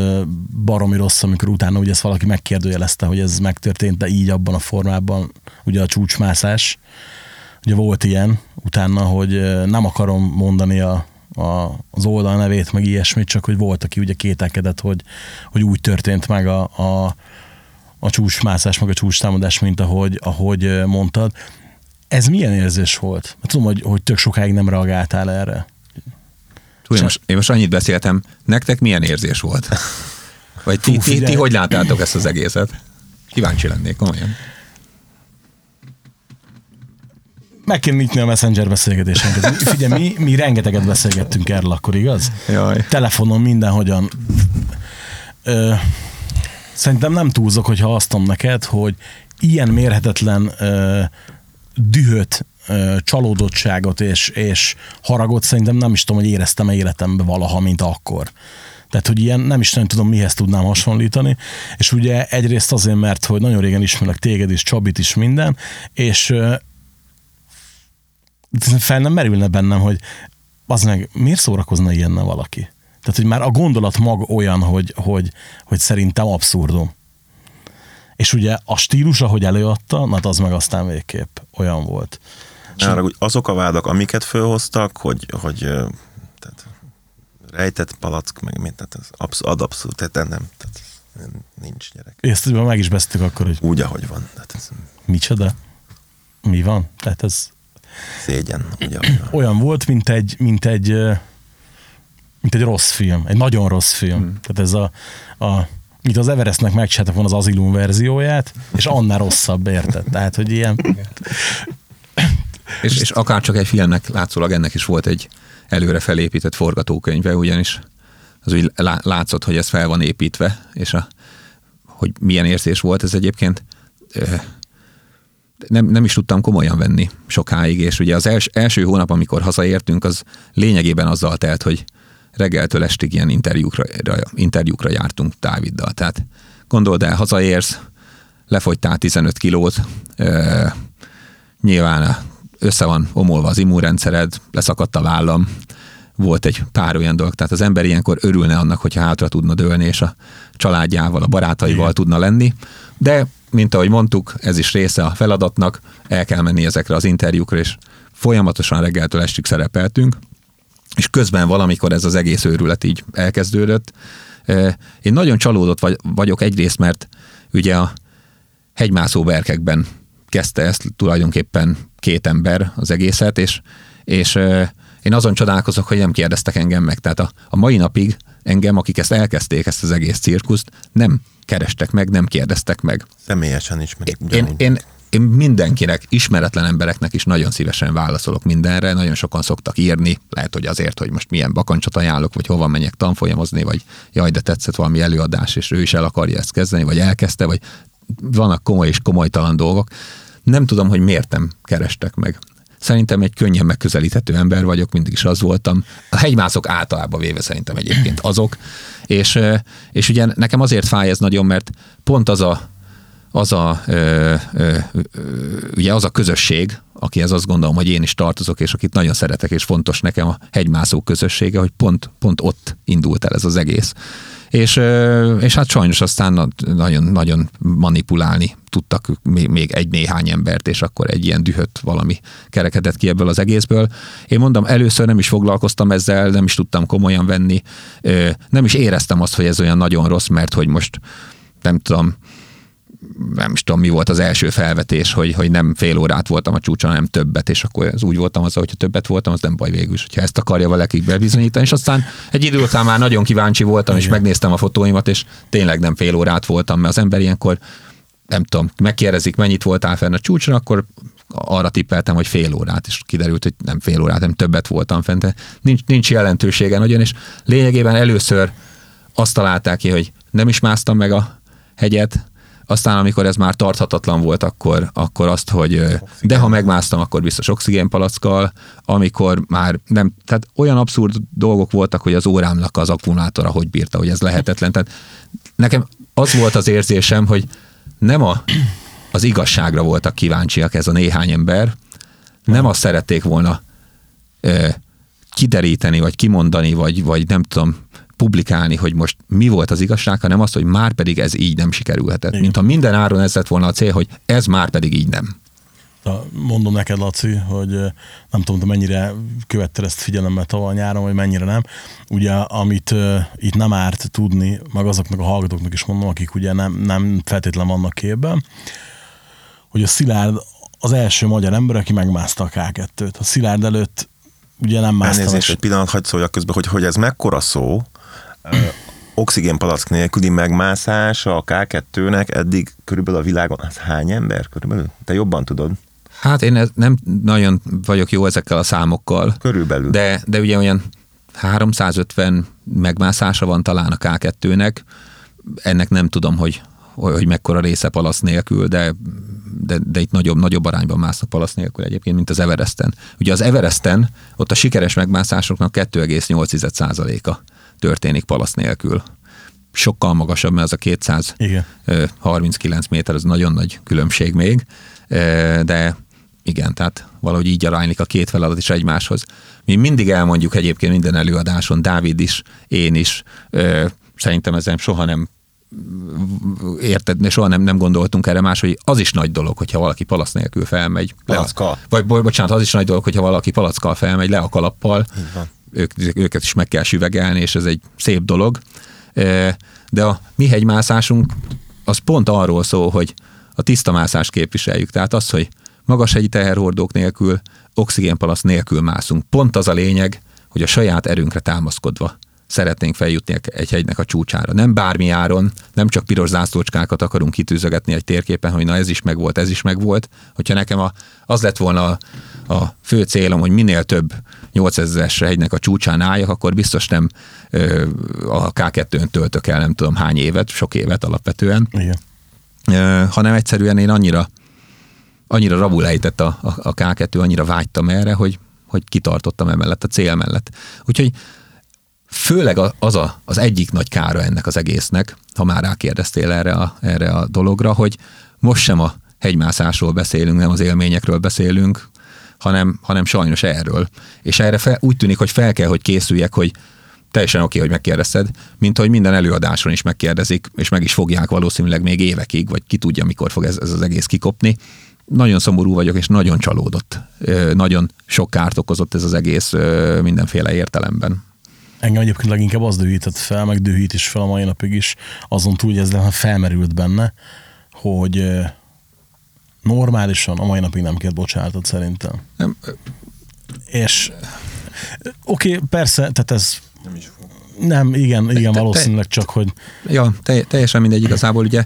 Speaker 2: baromi rossz, amikor utána ugye ezt valaki megkérdőjelezte, hogy ez megtörtént, de így abban a formában, ugye a csúcsmászás. Ugye volt ilyen utána, hogy nem akarom mondani a, a, az oldal nevét, meg ilyesmit, csak hogy volt, aki ugye kételkedett, hogy, hogy úgy történt meg a, a, a csúcsmászás, meg a csúcstámadás, mint ahogy, ahogy mondtad. Ez milyen érzés volt? Tudom, hogy, hogy tök sokáig nem reagáltál erre.
Speaker 4: Tudom, most, én most annyit beszéltem, nektek milyen érzés volt? Vagy ti, Fú, ti, ti hogy láttátok ezt az egészet? Kíváncsi lennék, komolyan.
Speaker 2: Meg kéne nyitni a Messenger beszélgetésünket. Figyelj, mi, mi rengeteget beszélgettünk erről akkor, igaz?
Speaker 4: Jaj.
Speaker 2: Telefonon mindenhogyan. Ö, szerintem nem túlzok, hogyha azt mondom neked, hogy ilyen mérhetetlen ö, dühöt, csalódottságot és, és haragot szerintem nem is tudom, hogy éreztem életemben valaha, mint akkor. Tehát, hogy ilyen nem is nagyon tudom, mihez tudnám hasonlítani. És ugye egyrészt azért, mert hogy nagyon régen ismerlek téged is, Csabit is minden, és fel nem merülne bennem, hogy az meg miért szórakozna ilyennel valaki? Tehát, hogy már a gondolat mag olyan, hogy, hogy, hogy szerintem abszurdum. És ugye a stílus, ahogy előadta, na az meg aztán végképp olyan volt.
Speaker 3: Arra, hogy azok a vádak, amiket fölhoztak, hogy, hogy tehát, rejtett palack, meg mint, tehát az absz, ad abszolút, tehát nem, tehát nincs gyerek.
Speaker 2: Ezt ugye meg is beszéltük akkor, hogy...
Speaker 3: Úgy, ahogy van. Tehát ez...
Speaker 2: Micsoda? Mi van? Tehát ez...
Speaker 3: Szégyen, ugye.
Speaker 2: Olyan volt, mint egy, mint egy, mint egy rossz film, egy nagyon rossz film. Hmm. Tehát ez a, a mint az Everestnek megcsináltak volna az Azilum verzióját, és annál rosszabb, érted? Tehát, hogy ilyen...
Speaker 4: és, és akár csak egy filmnek látszólag ennek is volt egy előre felépített forgatókönyve, ugyanis az úgy látszott, hogy ez fel van építve, és a, hogy milyen érzés volt ez egyébként, nem, nem is tudtam komolyan venni sokáig, és ugye az els, első hónap, amikor hazaértünk, az lényegében azzal telt, hogy reggeltől estig ilyen interjúkra, interjúkra jártunk Dáviddal. Tehát gondold el, hazaérsz, lefogytál 15 kilót, e, nyilván össze van omolva az immunrendszered, leszakadt a vállam, volt egy pár olyan dolog, tehát az ember ilyenkor örülne annak, hogyha hátra tudna dőlni, és a családjával, a barátaival Igen. tudna lenni, de mint ahogy mondtuk, ez is része a feladatnak, el kell menni ezekre az interjúkra, és folyamatosan reggeltől estig szerepeltünk, és közben valamikor ez az egész őrület így elkezdődött, Én nagyon csalódott vagy, vagyok egyrészt, mert ugye a hegymászó berkekben kezdte ezt tulajdonképpen két ember az egészet, és, és én azon csodálkozok, hogy nem kérdeztek engem meg. Tehát a, a mai napig engem, akik ezt elkezdték, ezt az egész cirkuszt, nem kerestek meg, nem kérdeztek meg.
Speaker 3: Személyesen is. Meg
Speaker 4: én, én, én mindenkinek, ismeretlen embereknek is nagyon szívesen válaszolok mindenre, nagyon sokan szoktak írni, lehet, hogy azért, hogy most milyen bakancsot ajánlok, vagy hova menjek tanfolyamozni, vagy jaj, de tetszett valami előadás, és ő is el akarja ezt kezdeni, vagy elkezdte, vagy vannak komoly és komolytalan dolgok. Nem tudom, hogy miért nem kerestek meg. Szerintem egy könnyen megközelíthető ember vagyok, mindig is az voltam. A hegymászok általában véve szerintem egyébként azok. És, és ugye nekem azért fáj ez nagyon, mert pont az a, az a, ö, ö, ugye az a közösség, akihez azt gondolom, hogy én is tartozok, és akit nagyon szeretek, és fontos nekem a hegymászó közössége, hogy pont, pont ott indult el ez az egész. És, és hát sajnos aztán nagyon, nagyon manipulálni tudtak még egy néhány embert, és akkor egy ilyen dühött valami kerekedett ki ebből az egészből. Én mondom, először nem is foglalkoztam ezzel, nem is tudtam komolyan venni, nem is éreztem azt, hogy ez olyan nagyon rossz, mert hogy most nem tudom, nem is tudom, mi volt az első felvetés, hogy, hogy nem fél órát voltam a csúcson, hanem többet, és akkor az úgy voltam az, hogyha többet voltam, az nem baj végül is, hogyha ezt akarja valakik bebizonyítani, és aztán egy idő után már nagyon kíváncsi voltam, Igen. és megnéztem a fotóimat, és tényleg nem fél órát voltam, mert az ember ilyenkor nem tudom, megkérdezik, mennyit voltál fenn a csúcson, akkor arra tippeltem, hogy fél órát, és kiderült, hogy nem fél órát, nem többet voltam fent. Nincs, nincs jelentősége nagyon, és lényegében először azt találták ki, hogy nem is másztam meg a hegyet, aztán, amikor ez már tarthatatlan volt, akkor, akkor azt, hogy de ha megmásztam, akkor biztos oxigénpalackkal, amikor már nem, tehát olyan abszurd dolgok voltak, hogy az órámnak az akkumulátora hogy bírta, hogy ez lehetetlen. Tehát nekem az volt az érzésem, hogy nem a, az igazságra voltak kíváncsiak ez a néhány ember, nem azt szerették volna e, kideríteni, vagy kimondani, vagy, vagy nem tudom, publikálni, hogy most mi volt az igazság, hanem azt, hogy már pedig ez így nem sikerülhetett. Igen. Mint ha minden áron ez lett volna a cél, hogy ez már pedig így nem.
Speaker 2: Mondom neked, Laci, hogy nem tudom, mennyire követted ezt figyelemmel tavaly nyáron, vagy mennyire nem. Ugye, amit uh, itt nem árt tudni, meg azoknak a hallgatóknak is mondom, akik ugye nem, nem feltétlen vannak képben, hogy a Szilárd az első magyar ember, aki megmászta a K2-t. A Szilárd előtt ugye nem mászta.
Speaker 3: Elnézést, egy pillanat, hagyd szóljak közben, hogy, hogy ez mekkora szó, oxigénpalack nélküli megmászás a K2-nek eddig körülbelül a világon, az hány ember körülbelül? Te jobban tudod.
Speaker 4: Hát én nem nagyon vagyok jó ezekkel a számokkal.
Speaker 3: Körülbelül.
Speaker 4: De, de ugye olyan 350 megmászása van talán a K2-nek. Ennek nem tudom, hogy, hogy mekkora része palasz nélkül, de, de, de itt nagyobb, nagyobb arányban másznak palasz nélkül egyébként, mint az Everesten. Ugye az Everesten ott a sikeres megmászásoknak 2,8%-a történik palasz nélkül. Sokkal magasabb, mert az a 239 méter, az nagyon nagy különbség még, de igen, tehát valahogy így aránylik a két feladat is egymáshoz. Mi mindig elmondjuk egyébként minden előadáson, Dávid is, én is, szerintem ezen soha nem érted, soha nem, nem gondoltunk erre más, hogy az is nagy dolog, hogyha valaki palasz nélkül felmegy.
Speaker 3: Palackkal.
Speaker 4: Vagy bocsánat, az is nagy dolog, hogyha valaki palackkal felmegy le a kalappal. Ők, őket is meg kell süvegelni, és ez egy szép dolog. De a mi hegymászásunk az pont arról szól, hogy a tiszta mászást képviseljük. Tehát az, hogy magas hegyi teherhordók nélkül, oxigénpalasz nélkül mászunk. Pont az a lényeg, hogy a saját erőnkre támaszkodva szeretnénk feljutni egy hegynek a csúcsára. Nem bármi áron, nem csak piros zászlócskákat akarunk kitűzögetni egy térképen, hogy na ez is megvolt, ez is megvolt. Hogyha nekem a, az lett volna a, a fő célom, hogy minél több 8000-es hegynek a csúcsán álljak, akkor biztos nem ö, a K2-ön töltök el nem tudom hány évet, sok évet alapvetően. Igen. Ö, hanem egyszerűen én annyira annyira rabul ejtett a, a, a K2, annyira vágytam erre, hogy, hogy kitartottam emellett a cél mellett. Úgyhogy főleg az a, az egyik nagy kára ennek az egésznek, ha már rákérdeztél erre a, erre a dologra, hogy most sem a hegymászásról beszélünk, nem az élményekről beszélünk, hanem, hanem sajnos erről. És erre fel, úgy tűnik, hogy fel kell, hogy készüljek, hogy teljesen oké, okay, hogy megkérdezted, mint hogy minden előadáson is megkérdezik, és meg is fogják valószínűleg még évekig, vagy ki tudja, mikor fog ez, ez az egész kikopni. Nagyon szomorú vagyok, és nagyon csalódott. Nagyon sok kárt okozott ez az egész mindenféle értelemben.
Speaker 2: Engem egyébként leginkább az dühített fel, meg dühít is fel a mai napig is, azon túl, hogy ez felmerült benne, hogy normálisan a mai napig nem kért bocsánatot szerintem.
Speaker 4: Nem,
Speaker 2: És oké, okay, persze, tehát ez
Speaker 3: Nem is fog.
Speaker 2: nem, igen, igen,
Speaker 4: te-
Speaker 2: valószínűleg csak, hogy
Speaker 4: Ja, te, teljesen mindegy igazából, ugye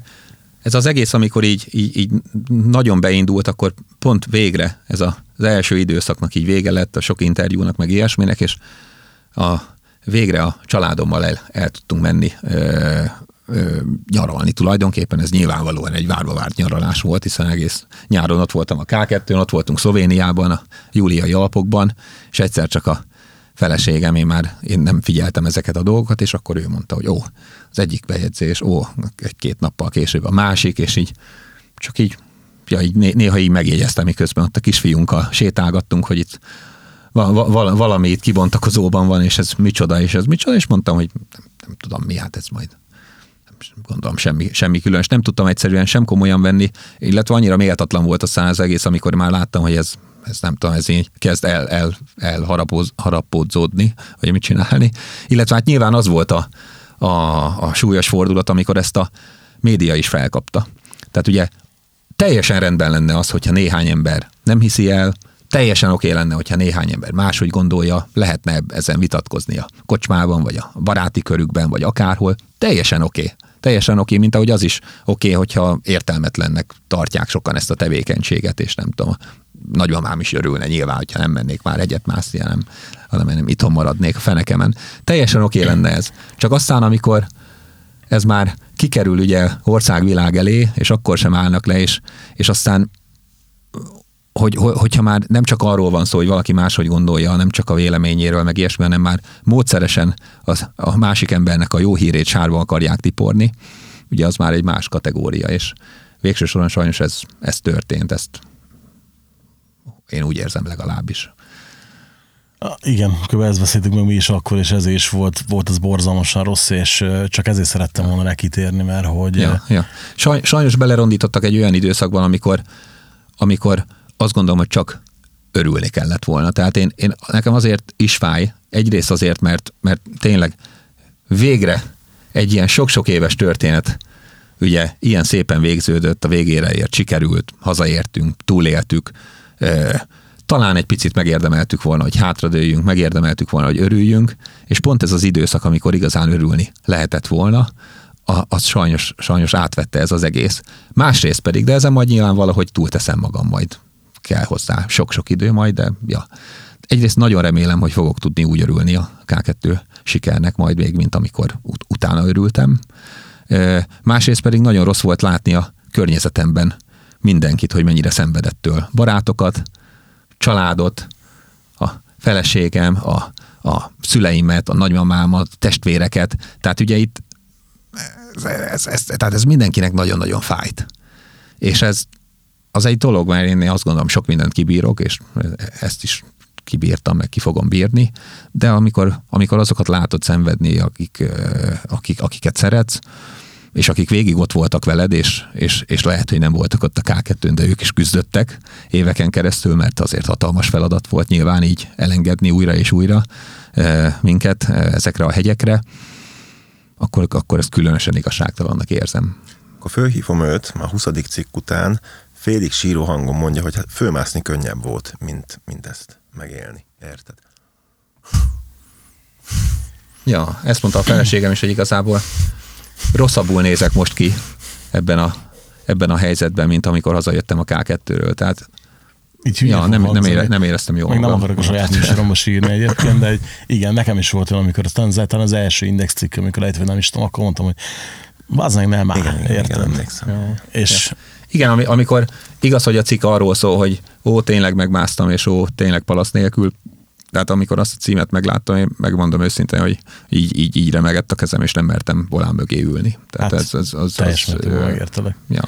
Speaker 4: ez az egész, amikor így, így, így nagyon beindult, akkor pont végre ez a, az első időszaknak így vége lett, a sok interjúnak, meg ilyesminek, és a, végre a családommal el, el tudtunk menni ö, ö, nyaralni. Tulajdonképpen ez nyilvánvalóan egy várva várt nyaralás volt, hiszen egész nyáron ott voltam a K2-n, ott voltunk Szlovéniában, a júliai Alpokban, és egyszer csak a feleségem, én már én nem figyeltem ezeket a dolgokat, és akkor ő mondta, hogy ó, az egyik bejegyzés, ó, egy-két nappal később a másik, és így csak így, ja, így né- néha így megjegyeztem, miközben ott a kisfiunkkal sétálgattunk, hogy itt va- va- val- valami itt kibontakozóban van, és ez micsoda, és ez micsoda, és mondtam, hogy nem, nem tudom mi, hát ez majd gondolom semmi, semmi különös. Nem tudtam egyszerűen sem komolyan venni, illetve annyira méltatlan volt a száz egész, amikor már láttam, hogy ez, ez nem tudom, ez így kezd el, el, el harapódzódni, vagy mit csinálni. Illetve hát nyilván az volt a, a, a súlyos fordulat, amikor ezt a média is felkapta. Tehát ugye teljesen rendben lenne az, hogyha néhány ember nem hiszi el, teljesen oké lenne, hogyha néhány ember máshogy gondolja, lehetne ezen vitatkozni a kocsmában, vagy a baráti körükben, vagy akárhol. Teljesen oké. Teljesen oké, mint ahogy az is oké, hogyha értelmetlennek tartják sokan ezt a tevékenységet, és nem tudom, nagymamám is örülne nyilván, hogyha nem mennék már egyet mászni, hanem, hanem nem itthon maradnék a fenekemen. Teljesen oké lenne ez. Csak aztán, amikor ez már kikerül ugye országvilág elé, és akkor sem állnak le, és, és aztán hogy, hogyha már nem csak arról van szó, hogy valaki máshogy gondolja, nem csak a véleményéről, meg ilyesmi, hanem már módszeresen az, a másik embernek a jó hírét sárba akarják tiporni, ugye az már egy más kategória, és végső soron sajnos ez, ez történt, ezt én úgy érzem legalábbis.
Speaker 2: Igen, kb. ezt beszéltük meg mi is akkor, és ez is volt, volt az borzalmasan rossz, és csak ezért szerettem volna nekitérni, mert hogy...
Speaker 4: Ja, ja. Saj, sajnos belerondítottak egy olyan időszakban, amikor, amikor azt gondolom, hogy csak örülni kellett volna. Tehát én, én nekem azért is fáj, egyrészt azért, mert, mert tényleg végre egy ilyen sok-sok éves történet ugye ilyen szépen végződött, a végére ért, sikerült, hazaértünk, túléltük, talán egy picit megérdemeltük volna, hogy hátradőjünk, megérdemeltük volna, hogy örüljünk, és pont ez az időszak, amikor igazán örülni lehetett volna, az sajnos, sajnos átvette ez az egész. Másrészt pedig, de ezen majd nyilván valahogy túlteszem magam majd. Kell hozzá sok-sok idő majd, de ja. Egyrészt nagyon remélem, hogy fogok tudni úgy örülni a K2 sikernek majd még, mint amikor ut- utána örültem. Másrészt pedig nagyon rossz volt látni a környezetemben mindenkit, hogy mennyire szenvedettől. Barátokat, családot, a feleségem, a, a szüleimet, a nagymamám, a testvéreket. Tehát ugye itt ez, ez, ez, tehát ez mindenkinek nagyon-nagyon fájt. És ez az egy dolog, mert én azt gondolom, sok mindent kibírok, és ezt is kibírtam, meg ki fogom bírni, de amikor, amikor azokat látod szenvedni, akik, akik, akiket szeretsz, és akik végig ott voltak veled, és, és, és lehet, hogy nem voltak ott a k de ők is küzdöttek éveken keresztül, mert azért hatalmas feladat volt nyilván így elengedni újra és újra minket ezekre a hegyekre, akkor, akkor ezt különösen igazságtalannak érzem.
Speaker 3: Akkor fölhívom őt, a 20. cikk után félig síró hangon mondja, hogy hát fölmászni könnyebb volt, mint, mint ezt megélni. Érted?
Speaker 4: Ja, ezt mondta a feleségem is, hogy igazából rosszabbul nézek most ki ebben a, ebben a helyzetben, mint amikor hazajöttem a K2-ről. Tehát
Speaker 2: így
Speaker 4: ja, nem, nem, ére, nem éreztem jól.
Speaker 2: Még nem akarok a saját műsoromba sírni egyébként, de igen, nekem is volt olyan, amikor aztán az első index cikk, amikor lehet, hogy nem is tudom, akkor mondtam, hogy bazdmeg nem áll,
Speaker 3: igen,
Speaker 2: értem.
Speaker 3: Igen, emlékszem. Ja.
Speaker 2: És
Speaker 4: ja. Igen, amikor igaz, hogy a cikk arról szól, hogy ó, tényleg megmásztam, és ó, tényleg palasz nélkül tehát amikor azt a címet megláttam, én megmondom őszintén, hogy így, így, így remegett a kezem, és nem mertem volán mögé ülni. Tehát
Speaker 2: hát,
Speaker 4: ez, ez, az,
Speaker 2: teljes az, megértelek.
Speaker 4: Ja.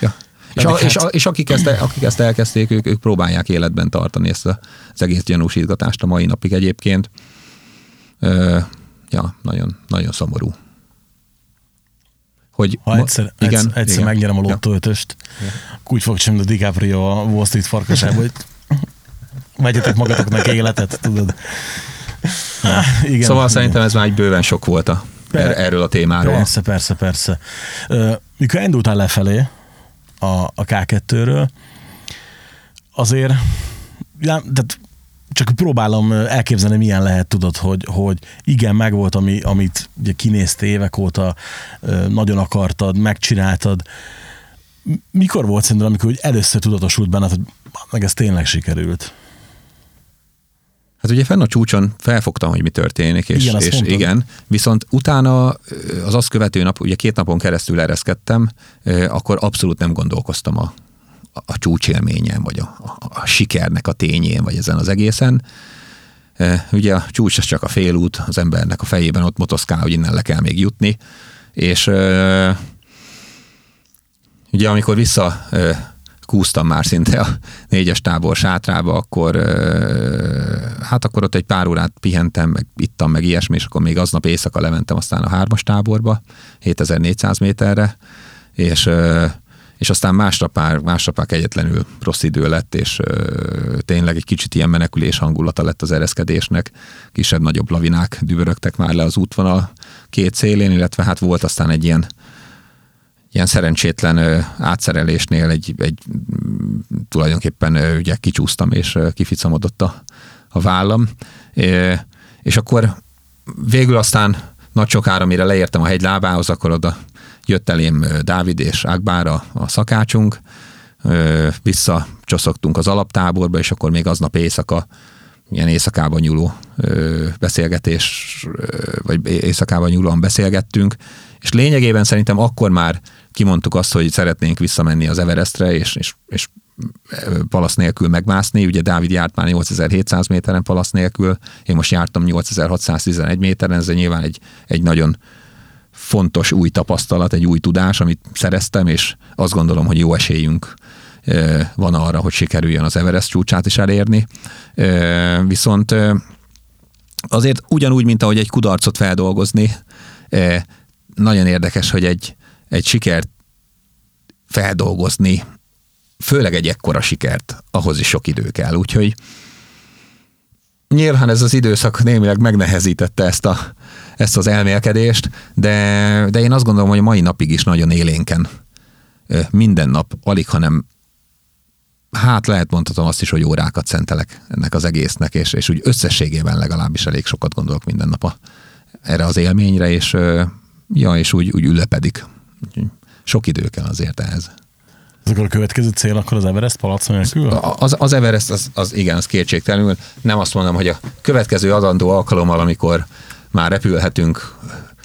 Speaker 4: ja. És, a, hát... és, a, és akik, ezt, akik ezt elkezdték, ők, ők próbálják életben tartani ezt a, az egész gyanúsítgatást a mai napig egyébként. Ö, ja, nagyon, nagyon szomorú.
Speaker 2: Hogy ha egyszer, igen, egyszer, egyszer igen. megnyerem a lottóötöst, ja. úgy fog csinálni a DiCaprio a Wall Street farkasába, hogy vegyetek magatoknak életet, tudod. Igen,
Speaker 4: szóval
Speaker 2: igen.
Speaker 4: szerintem ez már egy bőven sok volt a, er, erről a témáról.
Speaker 2: Persze, persze, persze. Mikor indultál lefelé a, a K2-ről, azért já, tehát csak próbálom elképzelni, milyen lehet, tudod, hogy, hogy igen, megvolt, ami, amit ugye kinézte évek óta, nagyon akartad, megcsináltad. Mikor volt szerintem, amikor úgy először tudatosult benned, hogy meg ez tényleg sikerült?
Speaker 4: Hát ugye fenn a csúcson felfogtam, hogy mi történik, és,
Speaker 2: Igen,
Speaker 4: és
Speaker 2: mondtad.
Speaker 4: igen, viszont utána az azt követő nap, ugye két napon keresztül ereszkedtem, akkor abszolút nem gondolkoztam a, a, csúcsélményen, vagy a, a, a sikernek a tényén, vagy ezen az egészen. Ö, Ugye a csúcs az csak a félút, az embernek a fejében ott motoszkál, hogy innen le kell még jutni, és ö, ugye amikor vissza ö, kúztam már szinte a négyes tábor sátrába, akkor hát akkor ott egy pár órát pihentem, meg ittam, meg ilyesmi, és akkor még aznap éjszaka lementem aztán a hármas táborba, 7400 méterre, és, és aztán másnap már, másnap már egyetlenül rossz idő lett, és ö, tényleg egy kicsit ilyen menekülés hangulata lett az ereszkedésnek, kisebb-nagyobb lavinák dübörögtek már le az útvonal két szélén, illetve hát volt aztán egy ilyen ilyen szerencsétlen ö, átszerelésnél egy, egy mm, tulajdonképpen ö, ugye kicsúsztam és ö, kificamodott a, a vállam. É, és akkor végül aztán nagy sokára, mire leértem a hegy lábához, akkor oda jött elém Dávid és Ágbár a, szakácsunk, visszacsoszogtunk az alaptáborba, és akkor még aznap éjszaka ilyen éjszakában nyúló beszélgetés, vagy éjszakában nyúlóan beszélgettünk, és lényegében szerintem akkor már kimondtuk azt, hogy szeretnénk visszamenni az Everestre, és, és, és palasz nélkül megmászni. Ugye Dávid járt már 8700 méteren palasz nélkül, én most jártam 8611 méteren, ez nyilván egy, egy nagyon fontos új tapasztalat, egy új tudás, amit szereztem, és azt gondolom, hogy jó esélyünk van arra, hogy sikerüljön az Everest csúcsát is elérni. Viszont azért ugyanúgy, mint ahogy egy kudarcot feldolgozni, nagyon érdekes, hogy egy, egy sikert feldolgozni, főleg egy ekkora sikert, ahhoz is sok idő kell. Úgyhogy nyilván ez az időszak némileg megnehezítette ezt, a, ezt az elmélkedést, de, de én azt gondolom, hogy a mai napig is nagyon élénken minden nap, alig, hanem hát lehet mondhatom azt is, hogy órákat szentelek ennek az egésznek, és, és úgy összességében legalábbis elég sokat gondolok minden nap a, erre az élményre, és ja, és úgy, úgy ülepedik. Sok idő kell azért ehhez.
Speaker 2: Ez akkor a következő cél, akkor az Everest palac nélkül?
Speaker 4: Az, az Everest, az, az igen, az kétségtelenül. Nem azt mondom, hogy a következő adandó alkalommal, amikor már repülhetünk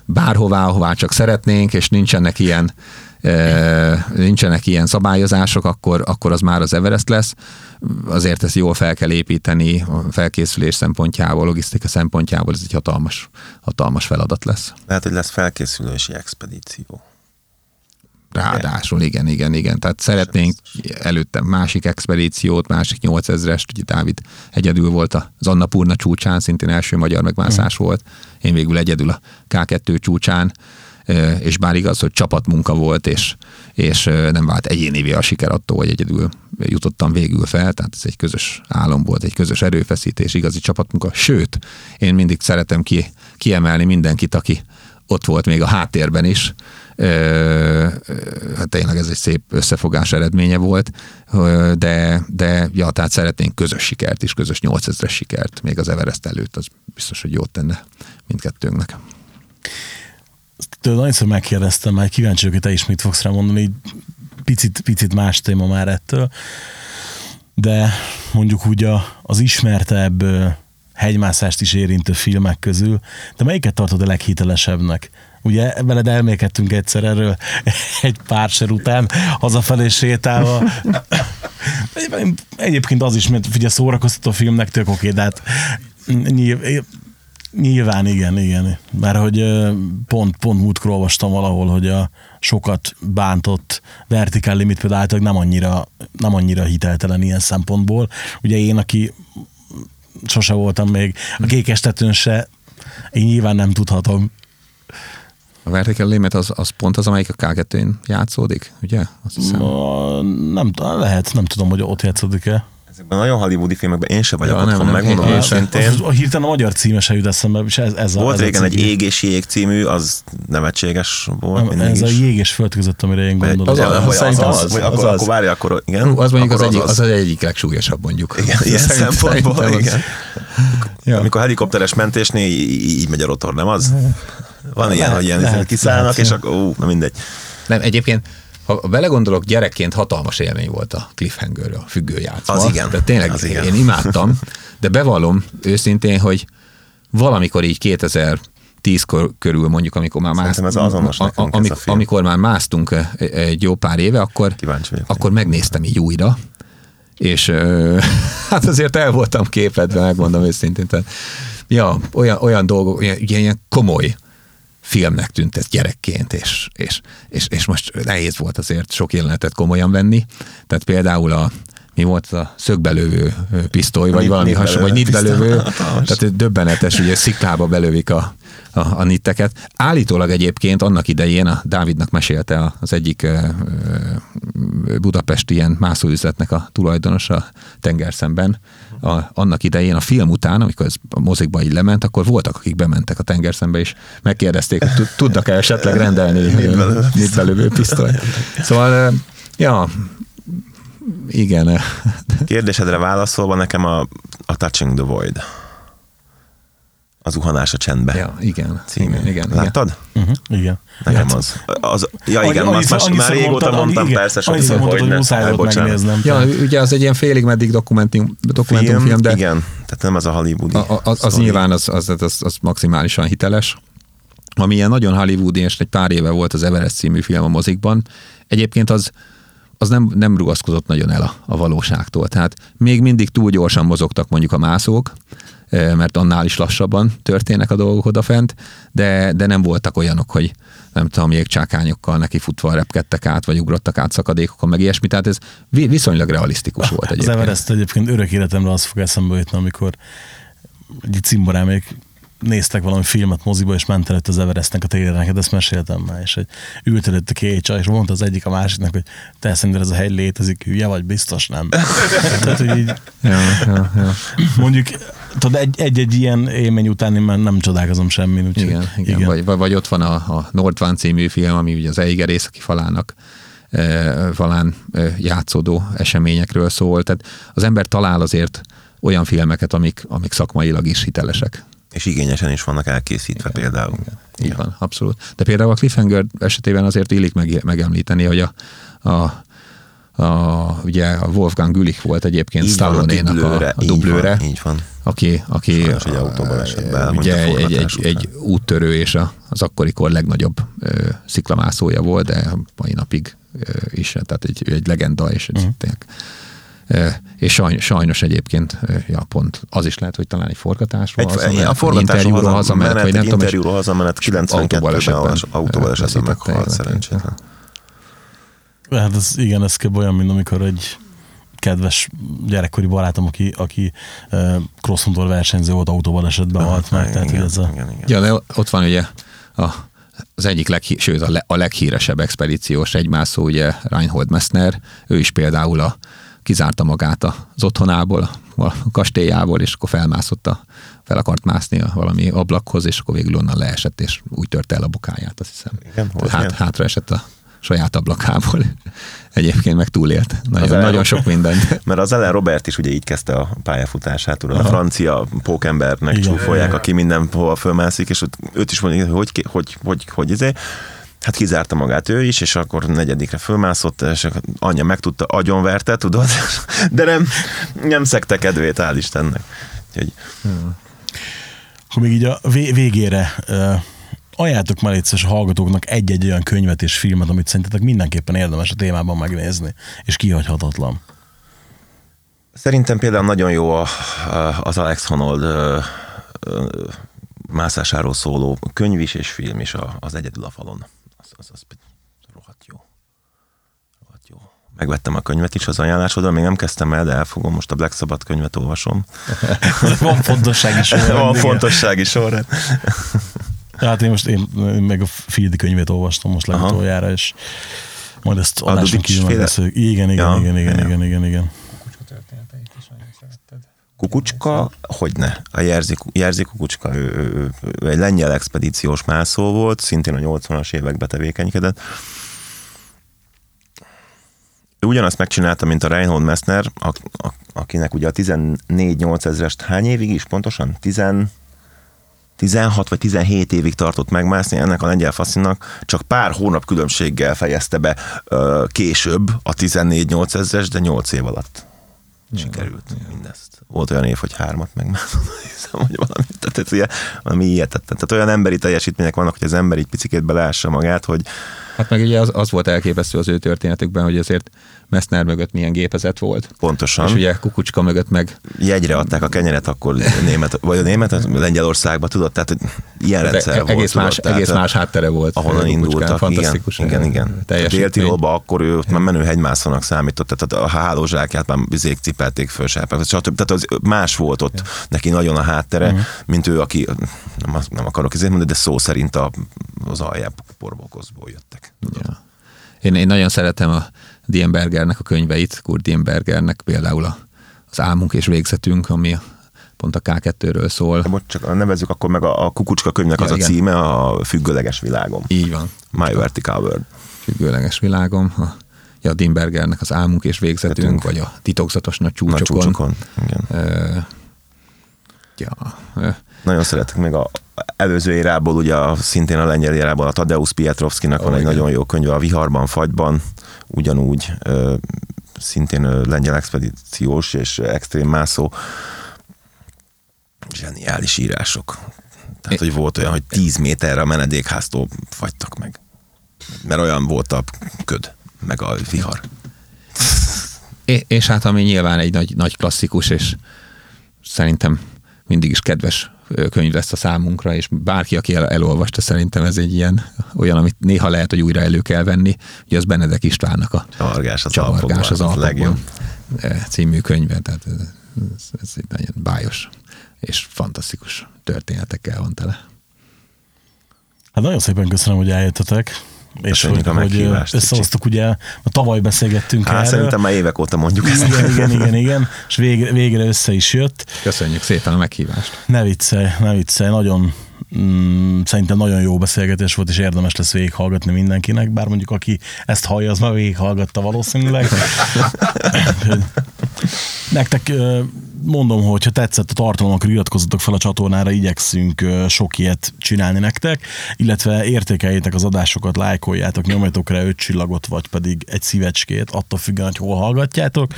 Speaker 4: bárhová, ahová csak szeretnénk, és nincsenek ilyen, e, nincsenek ilyen szabályozások, akkor, akkor az már az Everest lesz. Azért ezt jól fel kell építeni, a felkészülés szempontjából, logisztika szempontjából ez egy hatalmas, hatalmas feladat lesz.
Speaker 3: Lehet, hogy lesz felkészülési expedíció.
Speaker 4: Ráadásul, igen, igen, igen. Tehát szeretnénk előtte másik expedíciót, másik 8000-est, ugye Dávid egyedül volt az Annapurna csúcsán, szintén első magyar megmászás
Speaker 2: Mhm.
Speaker 4: volt. Én végül egyedül a K2 csúcsán, és bár igaz, hogy csapatmunka volt, és, és nem vált egyénivé a siker attól, hogy egyedül jutottam végül fel, tehát ez egy közös álom volt, egy közös erőfeszítés, igazi csapatmunka. Sőt, én mindig szeretem ki, kiemelni mindenkit, aki ott volt még a háttérben is, hát tényleg ez egy szép összefogás eredménye volt, de, de ja, tehát szeretnénk közös sikert is, közös 8000-es sikert. Még az Everest előtt, az biztos, hogy jót tenne mindkettőnknek.
Speaker 2: Tőle nagyszor megkérdeztem, már kíváncsi vagyok, hogy te is mit fogsz rá mondani, picit, picit más téma már ettől, de mondjuk úgy a, az ismertebb hegymászást is érintő filmek közül, de melyiket tartod a leghitelesebbnek? Ugye veled elmékedtünk egyszer erről egy pár ser után, hazafelé sétálva. Egyébként az is, mert ugye szórakoztató filmnek tök oké, de hát nyilv, nyilván igen, igen. Mert hogy pont, pont múltkor olvastam valahol, hogy a sokat bántott Vertical Limit például nem annyira, nem annyira hiteltelen ilyen szempontból. Ugye én, aki sose voltam még a kékestetőn se, én nyilván nem tudhatom.
Speaker 4: A Vertical Limit az, az pont az, amelyik a K2-n játszódik, ugye? Azt hiszem.
Speaker 2: A, nem, lehet, nem tudom, hogy ott játszódik-e.
Speaker 3: Ezekben a nagyon hollywoodi filmekben én se vagyok
Speaker 4: Ja,
Speaker 3: otthon,
Speaker 4: nem,
Speaker 3: megmondom
Speaker 4: én- én
Speaker 3: őszintén.
Speaker 2: A, a hirtelen a magyar címe se jut eszembe, és ez, ez a,
Speaker 3: Volt
Speaker 2: ez a
Speaker 3: régen egy. Ég és Jég című, az nevetséges volt.
Speaker 2: Nem, ez a
Speaker 3: is.
Speaker 2: jég és föld között, amire én gondolok.
Speaker 4: Az az, szerintem
Speaker 3: az,
Speaker 4: az,
Speaker 3: vagy
Speaker 4: az
Speaker 3: akkor,
Speaker 4: az.
Speaker 3: akkor várj, akkor igen.
Speaker 4: Az mondjuk az,
Speaker 3: akkor
Speaker 4: egyik, az, az egyik legsúlyosabb mondjuk.
Speaker 3: Igen, ilyen szempontból,
Speaker 4: az-
Speaker 3: igen.
Speaker 4: Ja.
Speaker 3: Amikor helikopteres mentésnél így megy a rotor, nem az? Van ilyen, hogy ilyen kiszállnak, és akkor, ú, na mindegy.
Speaker 4: Nem, egyébként, ha belegondolok, gyerekként hatalmas élmény volt a cliffhanger a függőjátszma.
Speaker 3: Az igen,
Speaker 4: De tényleg
Speaker 3: az igen.
Speaker 4: én imádtam, de bevallom őszintén, hogy valamikor így 2010 kor, körül mondjuk, amikor már másztunk,
Speaker 3: ez azonos nekünk ez a
Speaker 4: amikor már másztunk egy jó pár éve, akkor, akkor megnéztem így újra, és ö, hát azért el voltam képedve, megmondom őszintén. Tehát, ja, olyan, olyan dolgok, ilyen, ilyen komoly filmnek tűnt ez gyerekként, és, és, és, és most nehéz volt azért sok jelenetet komolyan venni. Tehát például a mi volt az a szögbelövő pisztoly, vagy valami hasonló, vagy
Speaker 3: belövő
Speaker 4: nitbelövő. Tehát döbbenetes, ugye sziklába belövik a, a, a nitteket. Állítólag egyébként annak idején a Dávidnak mesélte a- az egyik ö, ö, budapesti ilyen mászóüzletnek a tulajdonosa tengerszemben, a, annak idején a film után, amikor ez a mozikba így lement, akkor voltak, akik bementek a tengerszembe, és megkérdezték, hogy tud- tudnak-e esetleg rendelni ö, nitbelövő pisztolyt. Szóval, ö, ja, igen,
Speaker 3: Kérdésedre válaszolva nekem a, a Touching the Void. Az uhanás a csendbe.
Speaker 4: ja, igen,
Speaker 3: Című.
Speaker 4: igen, igen, igen.
Speaker 3: Láttad?
Speaker 2: Uh-huh, igen.
Speaker 3: Nekem
Speaker 2: Játszom.
Speaker 3: az. az. Ja
Speaker 2: Annyi-
Speaker 3: igen, azt
Speaker 2: annyiszor-
Speaker 3: már, már régóta
Speaker 2: mondtad,
Speaker 3: mondtam,
Speaker 2: igen,
Speaker 3: persze,
Speaker 2: annyiszor
Speaker 3: sok
Speaker 2: mondtad, hogy
Speaker 3: ne-
Speaker 2: muszáj volt megnéznem.
Speaker 4: Ja, ugye az egy ilyen félig meddig dokumentum, dokumentumfilm,
Speaker 3: Film,
Speaker 4: de
Speaker 3: Igen, tehát nem ez a hollywoodi.
Speaker 4: a, a, az, az nyilván az, az, az, az maximálisan hiteles. Ami ilyen nagyon hollywoodi, és egy pár éve volt az Everest című film a mozikban, egyébként az, az nem, nem rugaszkodott nagyon el a, a valóságtól. Tehát még mindig túl gyorsan mozogtak mondjuk a mászók, mert annál is lassabban történnek a dolgok odafent, de, de nem voltak olyanok, hogy nem tudom, jégcsákányokkal neki futva repkedtek át, vagy ugrottak át szakadékokon, meg ilyesmi. Tehát ez vi- viszonylag realisztikus volt
Speaker 2: Az
Speaker 4: egyébként.
Speaker 2: Everest egyébként örök életemre az fog eszembe jutni, amikor egy cimborámék néztek valami filmet moziba, és ment előtt az Everestnek a térnek, ezt meséltem már, és hogy ült előtt a két csaj, és mondta az egyik a másiknak, hogy te szerinted ez a hegy létezik, hülye vagy, biztos nem. Tehát, hogy így,
Speaker 4: Ja, ja, ja.
Speaker 2: mondjuk, tudod, egy- egy-egy ilyen élmény után én már nem csodálkozom semmin, úgyhogy
Speaker 4: Igen, igen. Vagy, vagy, vagy ott van a, a Nordvan című film, ami ugye az Eiger északi falának e, falán e, játszódó eseményekről szól. Tehát az ember talál azért olyan filmeket, amik, amik szakmailag is hitelesek.
Speaker 3: És igényesen is vannak elkészítve például.
Speaker 4: Így van, abszolút. De például a Cliffhanger esetében azért illik meg, megemlíteni, hogy a, a a, ugye a Wolfgang Gülich volt egyébként
Speaker 3: Így van, a dublőre, így van, így van.
Speaker 4: aki, aki
Speaker 3: Sajnos egy autóbalesetben elhunyt
Speaker 4: ugye
Speaker 3: a
Speaker 4: egy, egy, egy, egy úttörő és a, az akkorikor legnagyobb ö, sziklamászója volt, de mai napig ö, is, tehát egy, egy legenda, és egy tényleg, és sajnos, sajnos egyébként, ja, pont az is lehet, hogy talán egy forgatásról
Speaker 3: Egy,
Speaker 4: hazament,
Speaker 3: a
Speaker 4: vagy
Speaker 3: forgatásról hazamenet,
Speaker 4: hazament, vagy
Speaker 3: egy
Speaker 4: nem tudom,
Speaker 3: interjúról hazamenet 92-ben
Speaker 4: autóbalesetben,
Speaker 3: meghalt szerencsétlen.
Speaker 2: Hát ez, igen, ez kb. olyan, mint amikor egy kedves gyerekkori barátom, aki, aki uh, crossmotor versenyző volt, autóbalesetben halt meg. Tehát,
Speaker 3: igen,
Speaker 2: ez a,
Speaker 3: igen, igen.
Speaker 4: Ja, de ott van ugye a, az egyik leghí, sőt a, le, a leghíresebb expedíciós egymászó, ugye Reinhold Messner, ő is például a, kizárta magát az otthonából, a kastélyából, és akkor felmászott a, fel akart mászni a valami ablakhoz, és akkor végül onnan leesett, és úgy törte el a bokáját, azt hiszem.
Speaker 3: Igen,
Speaker 4: hát, hátra esett a saját ablakából. Egyébként meg túlélt. Nagyon,
Speaker 3: elején-
Speaker 4: nagyon sok mindent.
Speaker 3: Mert az Ellen Robert is ugye így kezdte a pályafutását, tudod, a francia pókembernek
Speaker 2: Igen.
Speaker 3: csúfolják, aki mindenhova fölmászik, és ott- őt is mondja, hogy hogy, hogy, hogy, hogy, hogy izé. Hát kizárta magát ő is, és akkor negyedikre fölmászott, és anyja megtudta, agyonverte, tudod, de nem, nem szekte kedvét, hál' Istennek. Úgyhogy
Speaker 2: Akkor még így a vé- végére ajánltok már egyszer a hallgatóknak egy-egy olyan könyvet és filmet, amit szerintetek mindenképpen érdemes a témában megnézni, és kihagyhatatlan.
Speaker 3: Szerintem például nagyon jó a, az Alex Honnold mászásáról szóló könyv is és film is a, az Egyedül a falon. Az, az, az rohadt jó. Rohadt jó. Megvettem a könyvet is az ajánlásodra, még nem kezdtem el, de elfogom, most a Black Sabbath könyvet olvasom.
Speaker 2: Van fontosság is.
Speaker 3: Van fontossági sorrend.
Speaker 2: Hát én most én, én meg a Fieldi könyvét olvastam most legutoljára, és majd ezt
Speaker 3: A
Speaker 2: adáson kívül
Speaker 3: féle?
Speaker 2: megbeszéljük. Igen, igen,
Speaker 3: Ja,
Speaker 2: igen, igen, igen, igen, igen.
Speaker 3: Kukucska, hogyne. A Jerzy, Jerzy Kukucska, ő, ő, ő, egy lengyel expedíciós mászó volt, szintén a 80-as években tevékenykedett. Ő ugyanazt megcsinálta, mint a Reinhold Messner, a, a, akinek ugye a 14-8 ezrest hány évig is pontosan? 10, 16 vagy 17 évig tartott megmászni, ennek a lengyel faszinak csak pár hónap különbséggel fejezte be ö, később a 14-8 ezres, de 8 év alatt sikerült igen. mindezt. Volt olyan év, hogy hármat megmászott, hiszem, hogy valami, tehát ez ilyen, valami ilyetett. Tehát olyan emberi teljesítmények vannak, hogy az ember így picikét belássa magát, hogy
Speaker 4: Hát meg ugye az, az volt elképesztő az ő történetükben, hogy azért Messner mögött milyen gépezet volt.
Speaker 3: Pontosan.
Speaker 4: És ugye Kukucska mögött meg...
Speaker 3: Jegyre adták a kenyeret akkor német, vagy a német, Lengyelországba, tudod, tehát hogy ilyen rendszer
Speaker 4: egész
Speaker 3: volt.
Speaker 4: Más, tudod, egész más háttere volt.
Speaker 3: Ahonnan indultak, fantasztikus. Igen, igen. igen. Dél-Tirolba akkor ő ott már menő hegymászónak számított, tehát a hálózsákját már bizék cipelték föl sápák, stb. Tehát az más volt ott ja. neki nagyon a háttere, uh-huh. mint ő, aki nem, nem akarok ezért mondani, de szó szerint a, az aljább porbokozból jöttek.
Speaker 4: Ja. Én, én nagyon szeretem a Dienbergernek a könyveit, Kurt Dienbergernek például a, az Álmunk és Végzetünk, ami pont a K2-ről szól.
Speaker 3: Most csak nevezzük akkor meg a, a Kukucska könyvnek ja, az igen. a címe, a Függőleges világom.
Speaker 4: Így van.
Speaker 3: My Vertical World.
Speaker 4: Függőleges világom. A, ja, Dimbergernek az Álmunk és Végzetünk, Vetünk. vagy a Titokzatos Nagy Csúcsokon. Nagy csúcsokon,
Speaker 3: igen. Uh,
Speaker 4: ja.
Speaker 3: Nagyon szeretek még a előző érából, ugye szintén a lengyel érából a Tadeusz Pietrovszkinak oh, van egy igen. nagyon jó könyve, a Viharban, Fagyban, ugyanúgy szintén lengyel expedíciós és extrém mászó zseniális írások. Tehát, hogy volt olyan, hogy 10 méterre a menedékháztól fagytak meg. Mert olyan volt a köd, meg a vihar.
Speaker 4: É, és hát ami nyilván egy nagy, nagy klasszikus, és szerintem mindig is kedves könyv lesz a számunkra, és bárki, aki el, elolvasta, szerintem ez egy ilyen olyan, amit néha lehet, hogy újra elő kell venni. Ugye az Benedek Istvánnak a
Speaker 3: Csavargás az
Speaker 4: Csavargás az
Speaker 3: Alpokban
Speaker 4: e, című könyve, tehát ez, ez, ez egy nagyon bájos és fantasztikus történetekkel van tele.
Speaker 2: Hát nagyon szépen köszönöm, hogy eljöttetek. És hogy,
Speaker 3: a hogy
Speaker 2: összehoztuk, ugye, a tavaly beszélgettünk
Speaker 3: Há, erről. Szerintem már évek óta mondjuk
Speaker 2: ezt. Igen, igen, igen, igen, és végre, végre össze is jött.
Speaker 4: Köszönjük szépen a meghívást.
Speaker 2: Ne viccelj, ne viccelj, nagyon mm, szerintem nagyon jó beszélgetés volt, és érdemes lesz végighallgatni mindenkinek, bár mondjuk aki ezt hallja, az már végighallgatta valószínűleg. Nektek mondom, hogy ha tetszett a tartalom, akkor iratkozzatok fel a csatornára, igyekszünk sok ilyet csinálni nektek, illetve értékeljétek az adásokat, lájkoljátok, nyomjatok rá öt csillagot, vagy pedig egy szívecskét, attól függően, hogy hol hallgatjátok.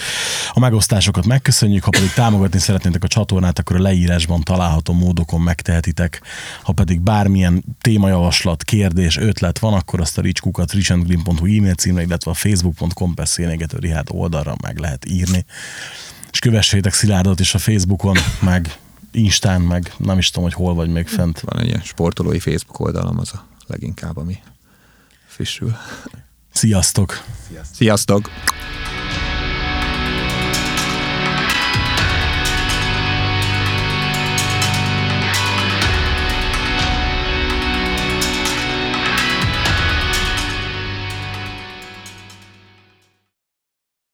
Speaker 2: A megosztásokat megköszönjük, ha pedig támogatni szeretnétek a csatornát, akkor a leírásban található módokon megtehetitek. Ha pedig bármilyen témajavaslat, kérdés, ötlet van, akkor azt a richkukat richandgreen.hu e-mail címre, illetve a facebook.com per oldalra meg lehet írni és kövessétek Szilárdot is a Facebookon, meg Instán, meg nem is tudom, hogy hol vagy még fent.
Speaker 4: Van egy ilyen sportolói Facebook oldalam, az a leginkább, ami frissül.
Speaker 2: Sziasztok!
Speaker 4: Sziasztok! Sziasztok.